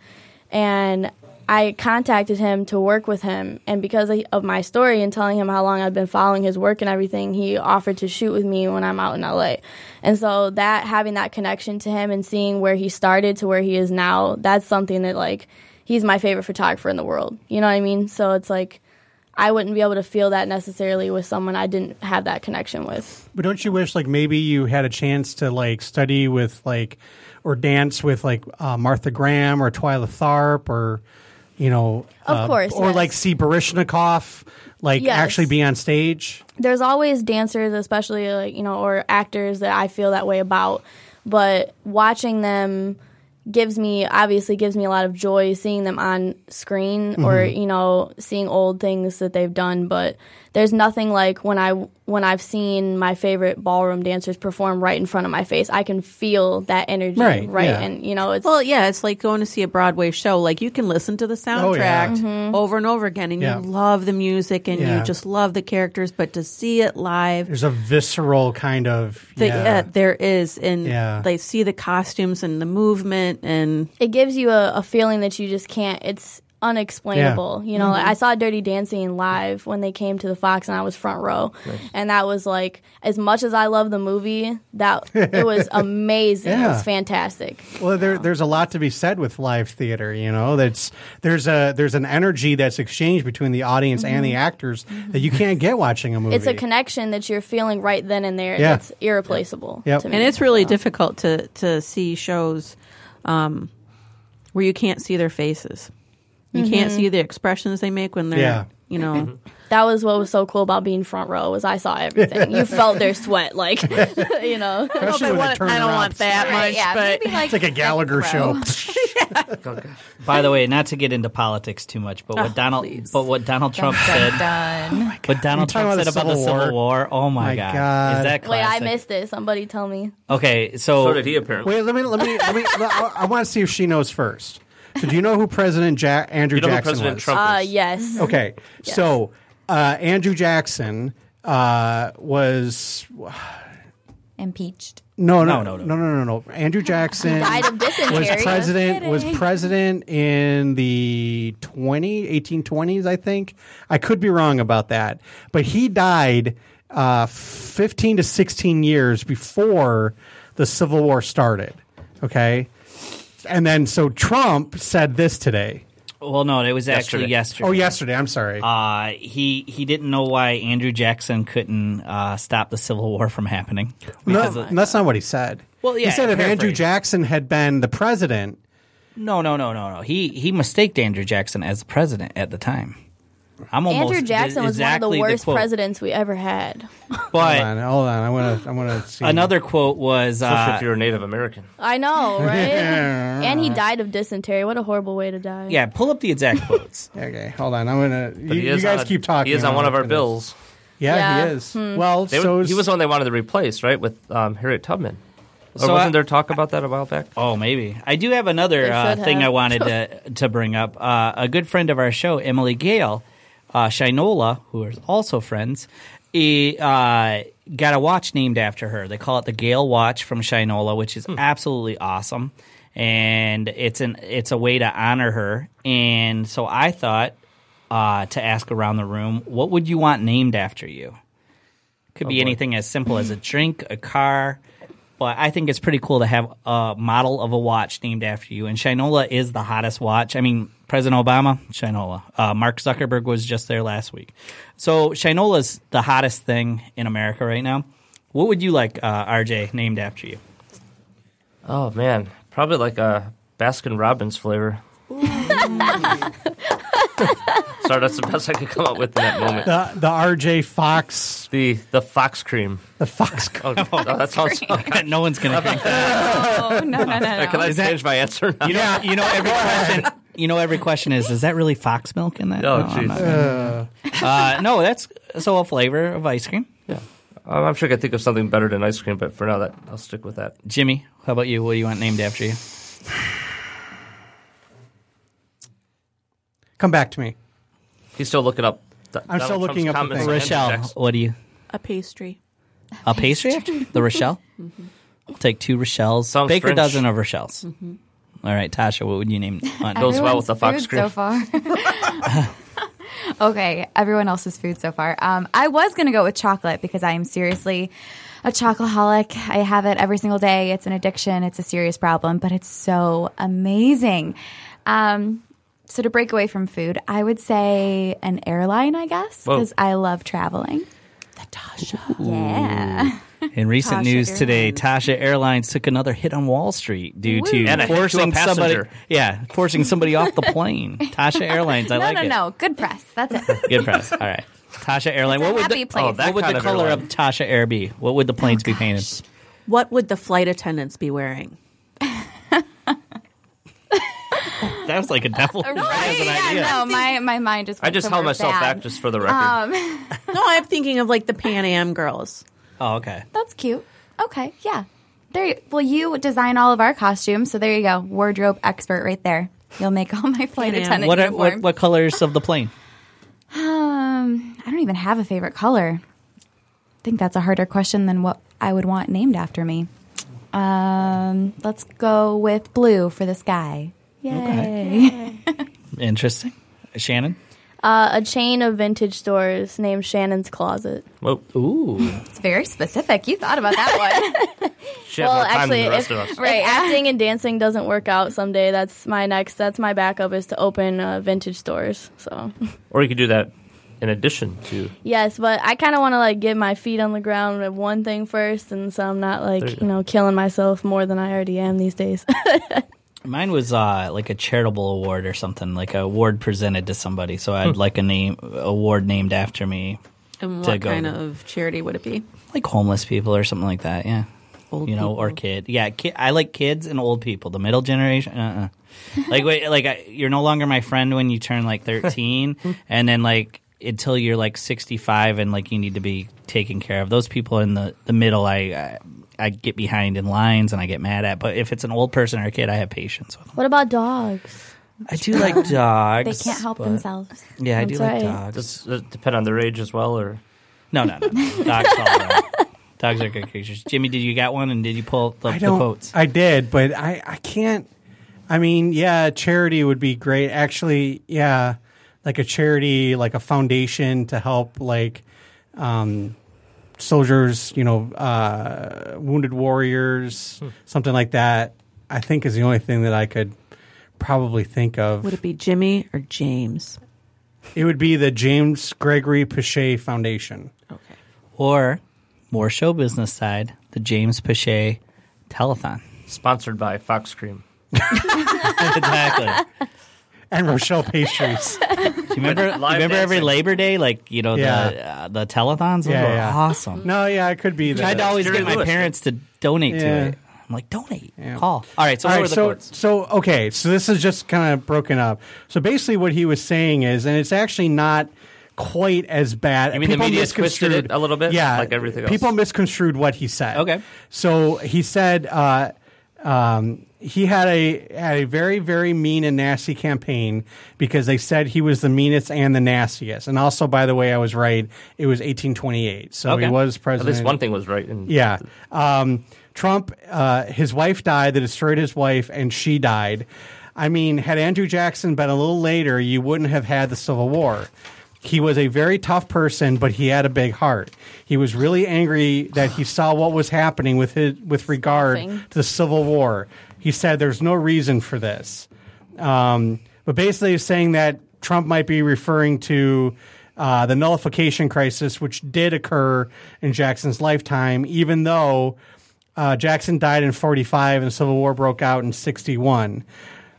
and I contacted him to work with him. And because of my story and telling him how long I've been following his work and everything, he offered to shoot with me when I'm out in LA. And so that having that connection to him and seeing where he started to where he is now, that's something that like he's my favorite photographer in the world. You know what I mean? So it's like I wouldn't be able to feel that necessarily with someone I didn't have that connection with. But don't you wish like maybe you had a chance to like study with like or dance with like uh, Martha Graham or Twyla Tharp or you know Of uh, course, or yes. like see Baryshnikov like Yes. actually be on stage. there's always dancers, especially like you know, or actors that I feel that way about. But watching them gives me obviously gives me a lot of joy seeing them on screen or Mm-hmm. you know seeing old things that they've done. But there's nothing like when I when I've seen my favorite ballroom dancers perform right in front of my face. I can feel that energy Right, right, yeah. and you know it's Well, yeah, it's like going to see a Broadway show. Like you can listen to the Oh, yeah. soundtrack mm-hmm. over and over again, and Yeah. you love the music and Yeah. you just love the characters. But to see it live, There's a visceral kind of the, yeah. yeah, there is, and Yeah. they see the costumes and the movement, and it gives you a, a feeling that you just can't it's unexplainable. You know i saw dirty dancing live when they came to the fox and i was front row. And that was like as much as i love the movie that it was amazing. It was fantastic. Well, there, there's a lot to be said with live theater. You know, that's there's a there's an energy that's exchanged between the audience and the actors that you can't get watching a movie. Mm-hmm. it's a connection that you're feeling right then and there. Yeah. that's irreplaceable Yep. and it's really difficult to to see shows um, where you can't see their faces. You can't mm-hmm. see the expressions they make when they're, Yeah. you know. Mm-hmm. that was what was so cool about being front row was i saw everything you felt their sweat like you know Especially when it turns I don't want that Right, much, yeah, but maybe like It's like a Gallagher show. By the way, not to get into politics too much, but what oh, Donald, please. but what Donald Trump dun, said, dun. what oh Donald Trump about said the about the Civil Civil War. Oh my, My god. God. is that wait i missed it somebody tell me Okay, so, So did he apparently. Wait, let me let me let me. I, I want to see if she knows first. So, do you know who President ja- Andrew You know who Jackson President was? Trump uh is? yes Okay, so uh, Andrew Jackson uh, was impeacched. no no No, no no, no no. no no no. Andrew Jackson died of dysentery was president was president in the 20 1820s I think. I could be wrong about that. But he died uh, 15 to 16 years before the Civil War started. Okay? And then so Trump said this today. well, no, it was actually yesterday. Oh, yesterday. I'm sorry. Uh, he he didn't know why Andrew Jackson couldn't uh, stop the Civil War from happening. no, of- that's not what he said. Well, yeah, he said if Andrew. Jackson had been the president, no, no, no, no, no. He he mistaked Andrew Jackson as the president at the time. I'm almost Andrew Jackson was one of the worst quote. presidents we ever had. But hold on, hold on. I want to. I want to see another quote was Especially uh, if you're a Native American. I know, right? and he died of dysentery. What a horrible way to die. yeah. Pull up the exact quotes. Okay, hold on. I'm gonna. You, you guys on keep talking. He is on one of our look for this. bills. Yeah, Yeah. he is. Well, They so would- he was the one they wanted to replace, right, with um, Harriet Tubman. Or So wasn't I- there talk about that a while back? Oh, maybe. I do have another uh, thing have. I wanted to to bring up. Uh, a good friend of our show, Emily Gail, uh, Shinola, who are also friends, he, uh, got a watch named after her. They call it the Gail Watch from Shinola, which is absolutely awesome, and it's an it's a way to honor her. And so I thought uh, to ask around the room, what would you want named after you? Could be anything as simple as a drink, a car, but I think it's pretty cool to have a model of a watch named after you. And Shinola is the hottest watch. I mean, President Obama, Shinola. Uh, Mark Zuckerberg was just there last week. So Shinola's the hottest thing in America right now. What would you like, uh, RJ, named after you? Oh man, probably like a Baskin Robbins flavor. Sorry, that's the best I could come up with in that moment. the the RJ Fox, The the fox cream. the Fox. Oh, oh, that sounds. no one's gonna drink that. Oh no no no no! Can I change my answer? Now? You know, you know every question. You know every question is: Is that really fox milk in that? Oh, jeez. not gonna- uh, no, that's so a flavor of ice cream. Yeah, Um, I'm sure I could think of something better than ice cream, but for now, that I'll stick with that. Jimmy, how about you? What do you want named after you? Come back to me. He's still looking up. the- I'm still looking Trump's up the comments thing. on Rochelle, Jackson. what do you? a pastry. A pastry? The Rochelle? We'll take two Rochelle's. Sounds Baker French. dozen of Rochelle's. All right, Tasha, what would you name mine? Goes well with the fox Everyone's food so far. okay, everyone else's food so far. Um, I was going to go with chocolate because I am seriously a chocoholic. I have it every single day. It's an addiction. It's a serious problem, but it's so amazing. Um, so to break away from food, I would say an airline, I guess, because I love traveling. Natasha. Yeah. In recent Tasha news today, Airlines. Tasha Airlines took another hit on Wall Street due to And a hit to a forcing somebody. passenger. Yeah, forcing somebody off the plane. Tasha Airlines, I no, like no, it. no. Good press. That's it. Good press. All right, Tasha Airline. It's a What would happy the, place. Oh, that what would kind the of color airline. of Tasha Air be? What would the planes oh, be painted? What would the flight attendants be wearing? That was like a devil. Right? As an Yeah, idea. no, my, my mind just I just held myself bad. back just for the record. Um, No, I'm thinking of like the Pan Am girls. Oh, okay. That's cute. Okay, yeah. There. You, well, you design all of our costumes, so there you go. Wardrobe expert right there. You'll make all my flight Can I- attendant What, are, uniforms. what what colors of the plane? Um, I don't even have a favorite color. I think that's a harder question than what I would want named after me. Um, let's go with blue for the sky. Yay! Interesting. Shannon. Uh, a chain of vintage stores named Shannon's Closet. Whoa, Ooh. It's very specific. You thought about that one, she had Well, time actually, than the rest if- of us. right? If acting and dancing doesn't work out someday, that's my next. That's my backup is to open uh, vintage stores. So Or you could do that in addition to. yes, but I kind of want to like get my feet on the ground with one thing first, and so I'm not like you, you know killing myself more than I already am these days. Mine was uh, like a charitable award or something, like a award presented to somebody. So I'd Hmm. like a name award named after me, And To what go kind to- of charity would it be? like homeless people or something like that. Yeah, Old you know, or kid. Yeah, kid, I like kids and old people. The middle generation. Uh. uh like wait, like I, you're no longer my friend when you turn like 13, and then like until you're like 65 and like you need to be taken care of. Those people in the the middle, I. I I get behind in lines and I get mad at, but if it's an old person or a kid, I have patience with them. what about dogs? I do like dogs. They can't help but- themselves. Yeah, I do That's like right. dogs. Does it depend on their age as well, or No, no, no. Dogs all right. Dogs are good creatures. Jimmy, did you got one and did you pull the, I the don't. quotes? I did, but I, I can't. I mean, yeah, charity would be great. Actually, yeah, like a charity, like a foundation to help, like um, soldiers, you know, uh, wounded warriors, something like that. I think is the only thing that I could probably think of. Would it be Jimmy or James? It would be the James Gregory Pichet Foundation. Okay. Or more show business side, the James Pichet Telethon. sponsored by Fox Cream? exactly. And Rochelle Pastries. Do you remember? you remember every. Labor Day, like you know Yeah. the uh, the telethons. Those Yeah, were yeah. awesome. no, yeah, it could be that. Tried to always Jerry get my Lewis. parents to donate to it. I'm like, donate, Yeah. call. All right, so All what right, were the so quotes? so okay, so this is just kind of broken up. So basically, what he was saying is, and it's actually not quite as bad. You mean the People media twisted misconstrued- it a little bit? Yeah, Like everything else? People misconstrued what he said. Okay. so he said uh, um, he had a had a very very mean and nasty campaign because they said he was the meanest and the nastiest. And also, by the way, I was right. It was 1828, so Okay. he was president. At least one thing was right. And Yeah. Um, Trump, uh, his wife died. They destroyed his wife, and she died. I mean, had Andrew Jackson been a little later, you wouldn't have had the Civil War. He was a very tough person, but he had a big heart. He was really angry that he saw what was happening with his with regard to the Civil War. He said, "There's no reason for this." Um, but basically, he's saying that Trump might be referring to uh, the nullification crisis, which did occur in Jackson's lifetime, even though uh, Jackson died in 45 and the Civil War broke out in 61.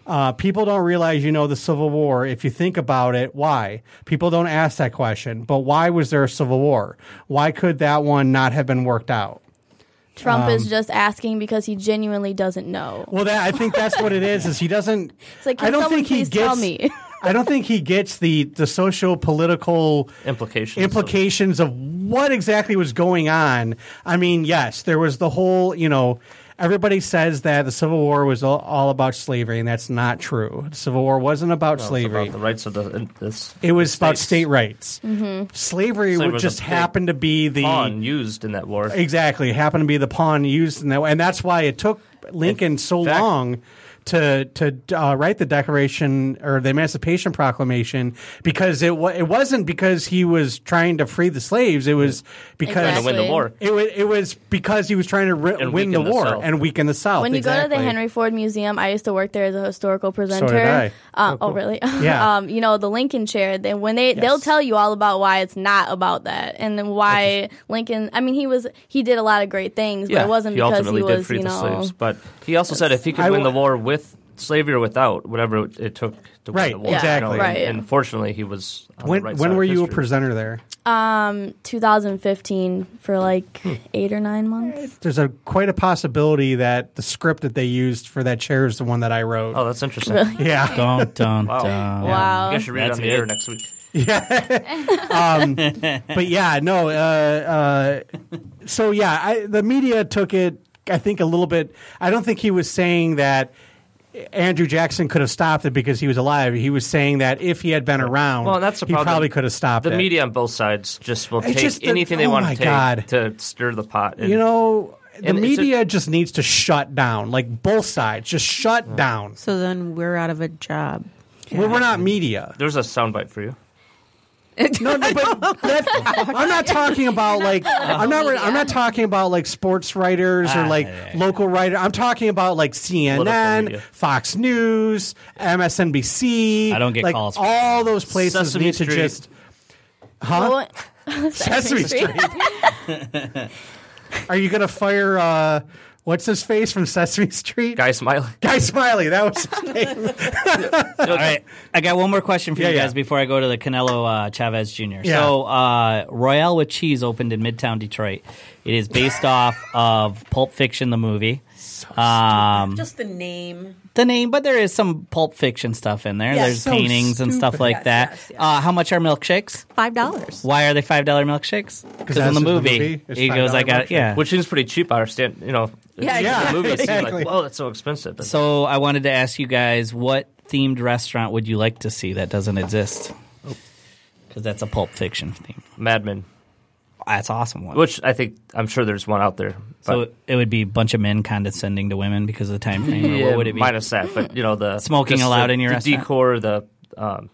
Uh, people don't realize you know the Civil War. If you think about it, why? People don't ask that question. But why was there a Civil War? Why could that one not have been worked out? Trump Um, is just asking because he genuinely doesn't know. Well, that I think that's what it is. Is he doesn't? It's like, I can don't think he please gets. tell me? I don't think he gets the the social political implications. of- implications of what exactly was going on. I mean, yes, there was the whole, you know, everybody says that the Civil War was all, all about slavery, and that's not true. The Civil War wasn't about Well, it's slavery. about the rights of the this. it was about state rights. Mm-hmm. Slavery, Slavery would just big happened to be the pawn used in that war. Exactly, it happened to be the pawn used in that, and that's why it took Lincoln so fact- long to to uh, write the Declaration or the Emancipation Proclamation because it wa- it wasn't because he was trying to free the slaves. It was because to win the war. it was it was because he was trying to ri- win the weaken the war and weaken the South. When you go to the Henry Ford Museum, I used to work there as a historical presenter. I. Uh, oh, really? Yeah. um, you know the Lincoln chair. Then when they they'll tell you all about why it's not about that, and then why Lincoln. I mean, he was he did a lot of great things, but it wasn't he because ultimately he did was free you the know. slaves. But he also said if he could I win wa- the war with slavery or without, whatever it it took to Right, win the war. exactly. You know, Right. And, and fortunately, he was. On when the right when side were of you a presenter there? Um, 2015 for like Hmm. eight or nine months. There's a quite a possibility that the script that they used for that chair is the one that I wrote. Oh, that's interesting. Yeah. Don't, don't, Wow. don't. Wow. You guys should read That's it on the air next week. Um but yeah, no. Uh, uh, so yeah, I, the media took it. I think a little bit. I don't think he was saying that Andrew Jackson could have stopped it because he was alive. He was saying that if he had been around, Well, that's the he probably could have stopped The it. The media on both sides just will It's take just the- anything they oh want to take God. to stir the pot. And you know, the And it's a- media just needs to shut down. Like both sides, just shut down. So then we're out of a job. Well, we're not media. there's a soundbite for you. No, no, but that, I'm not talking about like I'm not I'm not talking about like sports writers or Ah, like yeah, yeah. local writer. I'm talking about like CNN. Fox News, MSNBC. I don't get like, calls for All those places Sesame need to Street. just huh? Well, Sesame Street. Are you gonna fire? uh What's his face from Sesame Street? Guy Smiley. Guy Smiley. That was his name. All right, I got one more question for Yeah, you yeah. guys before I go to the Canelo uh, Chavez Jr. Yeah. So, uh, Royale with Cheese opened in Midtown Detroit. It is based off of Pulp Fiction, the movie. Um, Just the name. The name, but there is some Pulp Fiction stuff in there. Yes. There's So paintings and stuff like Yes, that. yes, yes. Uh, how much are milkshakes? Five dollars. Why are they five dollar milkshakes? Because in the in the movie, movie, he goes, $5 "I got milkshake. yeah." Which seems pretty cheap. I understand. You know, Yeah, Yeah. the movie it seems exactly. like, whoa, that's so expensive. But So I wanted to ask you guys, what themed restaurant would you like to see that doesn't exist? Because that's a Pulp Fiction theme. Mad Men, That's awesome one. which I think I'm sure there's one out there. so it would be a bunch of men condescending to women because of the time frame. Or what would it be? minus that, but you know the Smoking just allowed the, in your the restaurant? decor, the um,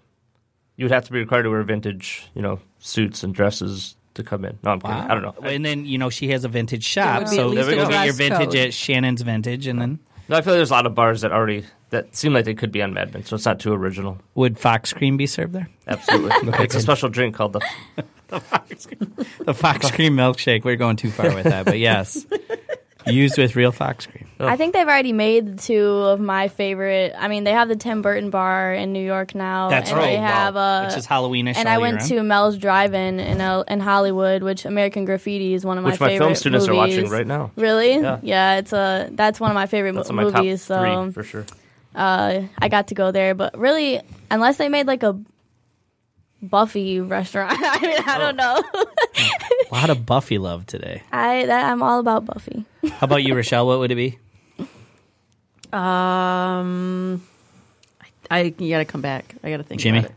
you would have to be required to wear vintage, you know, suits and dresses to come in. No, I'm kidding. I don't know. And then you know she has a vintage shop, would be so at least you a get your dress vintage code. at Shannon's Vintage, and then No, I feel like there's a lot of bars that already that seem like they could be on Mad Men, so it's not too original. would Fox Cream be served there? Absolutely, it's a special drink called the. fox cream The Fox Cream milkshake. We're going too far with that, but yes, used with real Fox Cream. I think they've already made two of my favorite. I mean, they have the Tim Burton bar in New York now, That's and right. they have Wow. a. Which is Halloweenish and all I year went round. to Mel's Drive-In in El- in Hollywood, which American Graffiti is one of my Which my favorite film students are watching movies. right now. Really? Yeah. it's a that's one of my favorite That's mo- in my top movies. So three for sure. uh, I got to go there, but really, unless they made like a Buffy restaurant, I mean, I don't know. A lot of Buffy love today. I that, I'm all about Buffy. How about you, Rochelle? What would it be? Um, I you got to come back. I got to think. Jimmy? about it.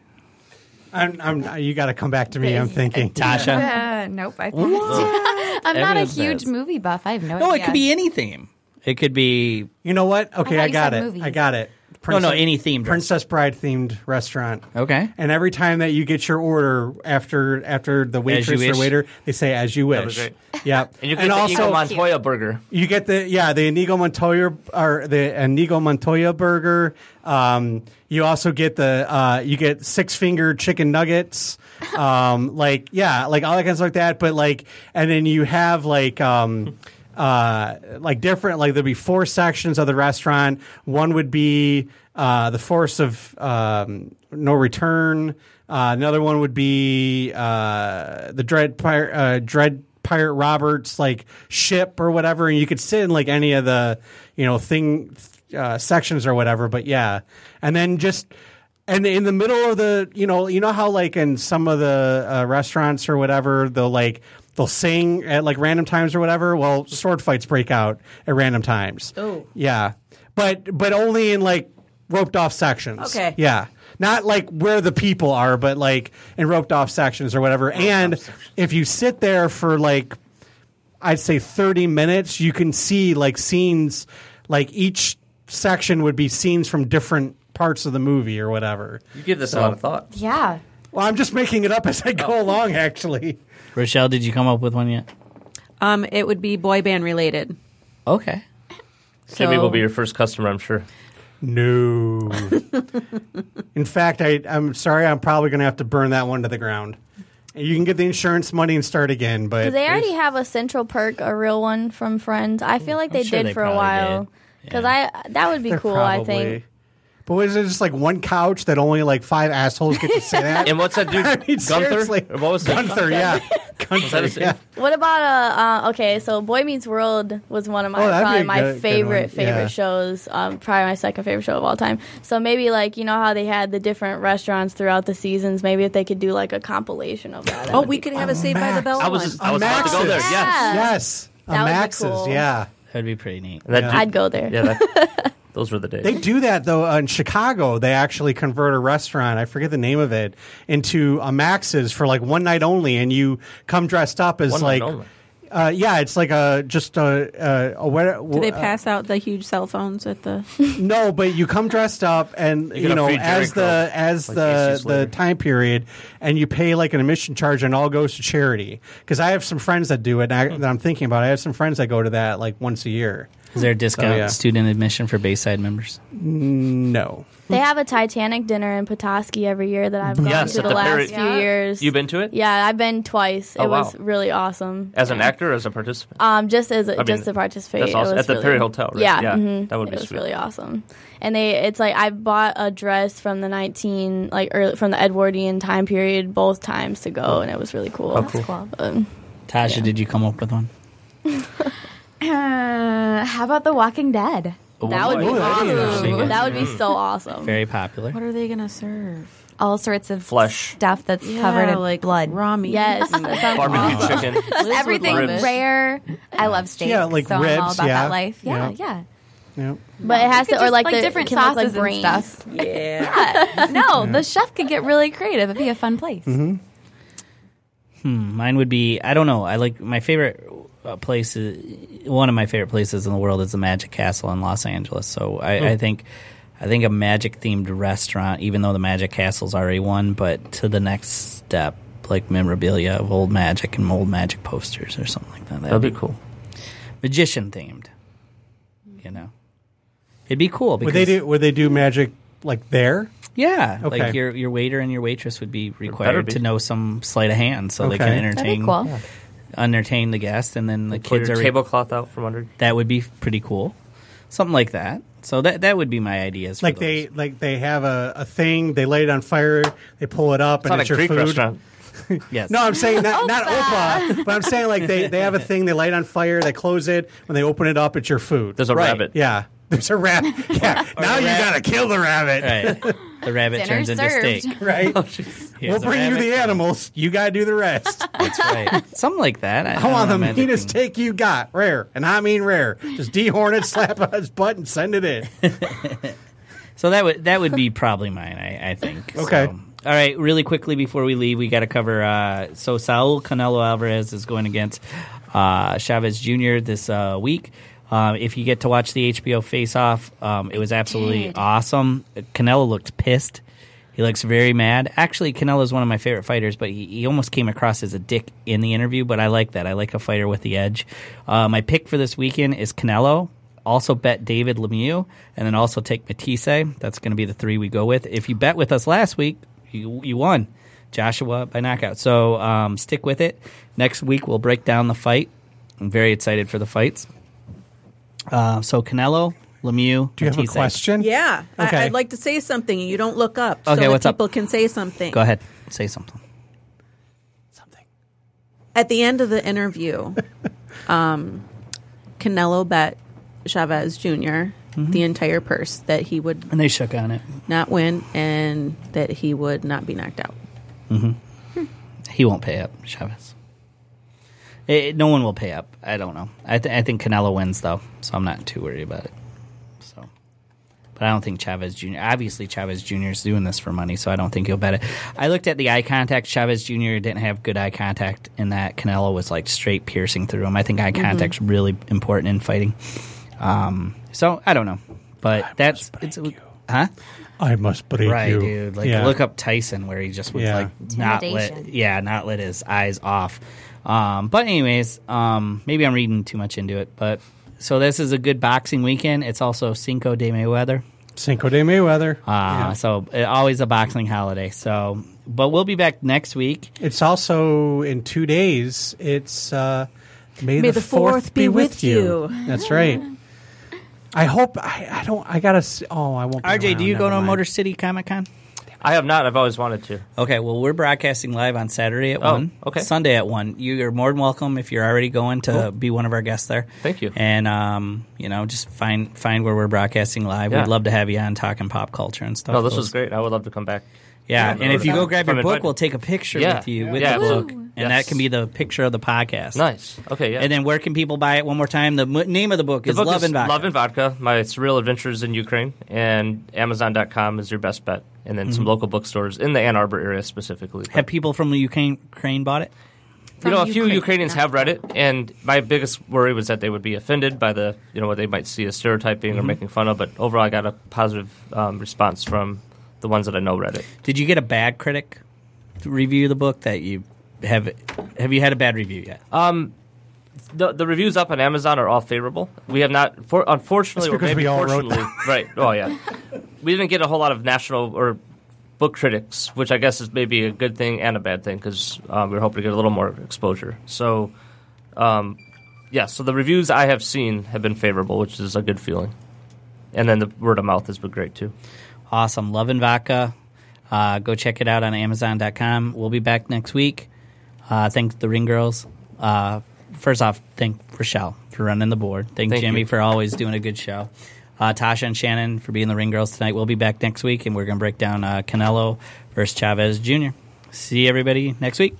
I'm, I'm, you got to come back to me. I'm thinking. Tasha? Uh, nope. I passed. I'm not a Everyone huge says. movie buff. I have no, No, idea. it could be any theme. It could be You know what? Okay, thought I, you got said it. movies. I got it. No, no, any themed. Princess Bride themed restaurant. Okay. And every time that you get your order after after the waitress wish. or waiter, they say "as you wish." was great. Yeah, And you get the also Eagle Montoya burger. you get the yeah the Inigo Montoya or the Inigo Montoya burger. Um, you also get the uh, you get six finger chicken nuggets. Um, like yeah, like all that kind of stuff like that. But like, and then you have like. Um, uh, like different, like there'd be four sections of the restaurant. One would be uh, the force of um, no return. Uh, another one would be uh, the dread pirate, uh, dread pirate Roberts like ship or whatever, and you could sit in like any of the you know thing uh, sections or whatever. But yeah, and then just and in the middle of the you know you know how like in some of the uh, restaurants or whatever they'll like they'll sing at like random times or whatever. Well, sword fights break out at random times. Oh. yeah, but but only in like roped off sections. Okay. yeah. Not like where the people are, but like in roped off sections or whatever. and if you sit there for like I'd say 30 minutes, you can see like scenes, like each section would be scenes from different parts of the movie or whatever. You give this a lot of thought. Yeah. Well, I'm just making it up as I go oh. along, actually. Rochelle, did you come up with one yet? Um, it would be boy band related. Okay. Jimmy will be your first customer, I'm sure. No. In fact, I, I'm sorry, I'm probably going to have to burn that one to the ground. You can get the insurance money and start again, but Do they already have a Central Perk, a real one from Friends? I feel like I'm they sure did they for a probably while. did. Because Yeah. I that would be they're cool. I probably- think. But was it just like one couch that only like five assholes get to sit at? And what's that dude? I mean, Gunther? seriously. What was it? Gunther, yeah. that Gunther, his name? yeah. What about uh, uh okay, so Boy Meets World was one of my Oh, that'd be probably a my good- good favorite one, favorite yeah. shows. Um, probably my second favorite show of all time. So maybe like you know how they had the different restaurants throughout the seasons. Maybe if they could do like a compilation of that. that Oh, would we be could have a Saved by the Bell I was one. just, I was about to go there. Max's. Yes. Yes. A That would be Max's, cool. yeah. That'd be pretty neat. And that Yeah. dude- I'd go there. Yeah, that, those were the days. They do that though uh, in Chicago. They actually convert a restaurant. I forget the name of it into a Max's for like one night only, and you come dressed up as One night like, only. uh, yeah, it's like a just a a, a what? Do they pass out the huge cell phones at the? No, but you come dressed up, and get you a know, free Jerry as the curl, as like the AC the Slater. time period, and you pay like an admission charge, and all goes to charity. Because I have some friends that do it and I, that I'm thinking about. I have some friends that go to that like once a year. Is there a discount yeah. student admission for Bayside members? No, They have a Titanic dinner in Petoskey every year that I've gone Yes, to the, the last Perry- few years. You've been to it? Yeah, I've been twice. It Oh, was wow. really awesome. As an actor or as a participant? Um, just as a, mean, just to participate. that's awesome. It was At the really- Perry Hotel, right? Yeah, Yeah, mhm. that would it be was sweet. really awesome. And they, it's like I bought a dress from the nineteen, like early, from the Edwardian time period, both times to go, and it was really cool. Oh, cool. Cool. Um, Tasha, Yeah. did you come up with one? Uh, how about The Walking Dead? that would be Ooh, that'd be awesome. That would be so awesome. Very popular. What are they gonna serve? All sorts of Flesh. stuff that's covered in like blood. raw meat. Yes, that Barbecue awesome. chicken. Liz Everything rare. I love steak. Yeah, like so I'm all ribs, about yeah. that life. Yeah, Yeah. yeah. yeah. But it has You to, or just, like, like, the different it can look like sauces and brains. stuff. Yeah. no, the chef could get really creative. It'd be a fun place. Mm-hmm. Mine would be I don't know. I like my favorite place is one of my favorite places in the world is the Magic Castle in Los Angeles. So I, hmm. I think I think a magic themed restaurant, even though the Magic Castle's already one, but to the next step, like memorabilia of old magic and old magic posters or something like that. That'd be cool. Magician themed. You know, it'd be cool. Because, Would they do? Would they do magic like there? Yeah, Okay. like your your waiter and your waitress would be required be. to know some sleight of hand, so they can That'd That'd be entertain cool. Entertain the guests, and then the Pull kids your are tablecloth out from under. that would be pretty cool, something like that. So that that would be my ideas. Like for they like they have a, a thing, they light it on fire, they pull it up, It's not and a it's your Greek food. restaurant. yes. No, I'm saying not, not Opa, but I'm saying like they, they have a thing, they light on fire, they close it, when they open it up, it's your food. There's a Right. rabbit. yeah, there's a rabbit. Yeah, now you rat- gotta kill the rabbit, right. The rabbit Dinner turns into served. steak. right? We'll the bring you rabbit. the animals. You gotta do the rest. That's right. Something like that. I, I want the don't know, magic meanest thing. steak you got, rare, and I mean rare. Just dehorn it, slap on his butt, and send it in. So that would that would be probably mine. I, I think. Okay. So, all right. Really quickly before we leave, we got to cover. Uh, so Saul Canelo Alvarez is going against uh, Chavez Jr. this uh, week. Uh, if you get to watch the HBO Face Off, um, it was absolutely awesome. Canelo looked pissed. He looks very mad. Actually, Canelo is one of my favorite fighters, but he, he almost came across as a dick in the interview. But I like that. I like a fighter with the edge. Uh, my pick for this weekend is Canelo. Also bet David Lemieux, and then also take Matthysse. That's going to be the three we go with. If you bet with us last week, you you won. Joshua by knockout. So um, stick with it. Next week we'll break down the fight. I'm very excited for the fights. Uh, so Canelo, Lemieux, Do you have a Matthysse. question? Yeah. Okay. I, I'd like to say something and you don't look up so Okay, that what's up? people can say something. Go ahead, say something. Something. At the end of the interview, um, Canelo bet Chavez junior Mm-hmm. the entire purse that he would And they shook on it. not win and that he would not be knocked out. He won't pay up, Chavez. It, no one will pay up. I don't know. I, th- I think Canelo wins though, so I'm not too worried about it. So, but I don't think Chavez Jr. Obviously, Chavez Jr. is doing this for money, so I don't think he'll bet it. I looked at the eye contact. Chavez Jr. didn't have good eye contact in that. Canelo was like straight piercing through him. I think eye contact's really important in fighting. Um, so I don't know, but that's it's huh. I must break Right, you. dude. Like Yeah. look up Tyson where he just was Yeah. like not let yeah, not let his eyes off. Um, but anyways, um, maybe I'm reading too much into it. But so this is a good boxing weekend. It's also Cinco de Mayweather. Cinco de Mayweather. Uh, So uh, always a boxing holiday. So, but we'll be back next week. It's also in two days. It's uh, May, May the the fourth be with you. That's right. I hope I, I don't. I gotta. Oh, I won't. Be RJ, around, do you go to mind. Motor City Comic Con? I have not. I've always wanted to. Okay, well, we're broadcasting live on Saturday at Oh, 1. okay. Sunday at 1. You're more than welcome if you're already going to be one of our guests there. Thank you. And, um, you know, just find find where we're broadcasting live. Yeah. We'd love to have you on talking pop culture and stuff. No, this Those- was great. I would love to come back. Yeah, and if you go grab your book, we'll take a picture Yeah. with you with Yeah, the book. absolutely. And Yes. that can be the picture of the podcast. Nice. Okay. Yeah. And then where can people buy it one more time? The m- name of the book the is book Love is and Vodka. Love and Vodka. My surreal adventures in Ukraine, and Amazon.com is your best bet. And then some Mm-hmm. local bookstores in the Ann Arbor area specifically. have people from the Ukraine, Ukraine bought it? you know, a From few Ukraine, Ukrainians not have read it, and my biggest worry was that they would be offended by the, you know, what they might see as stereotyping Mm-hmm. or making fun of. But overall, I got a positive um, response from the ones that I know read it. Did you get a bad critic to review the book that you have? Have you had a bad review yet? The, the reviews up on Amazon are all favorable. We have not, for, unfortunately, That's or maybe we all wrote fortunately, right? Oh yeah, we didn't get a whole lot of national or book critics, which I guess is maybe a good thing and a bad thing because um, we are hoping to get a little more exposure. So, um, yeah, so the reviews I have seen have been favorable, which is a good feeling. And then the word of mouth has been great too. Awesome. Love and Vodka. Uh, go check it out on Amazon.com. We'll be back next week. Uh, thank the Ring Girls. Uh, first off, thank Rochelle for running the board. Thank, Thank Jimmy you. for always doing a good show. Uh, Tasha and Shannon for being the Ring Girls tonight. We'll be back next week, and we're going to break down uh, Canelo versus Chavez Jr. See everybody next week.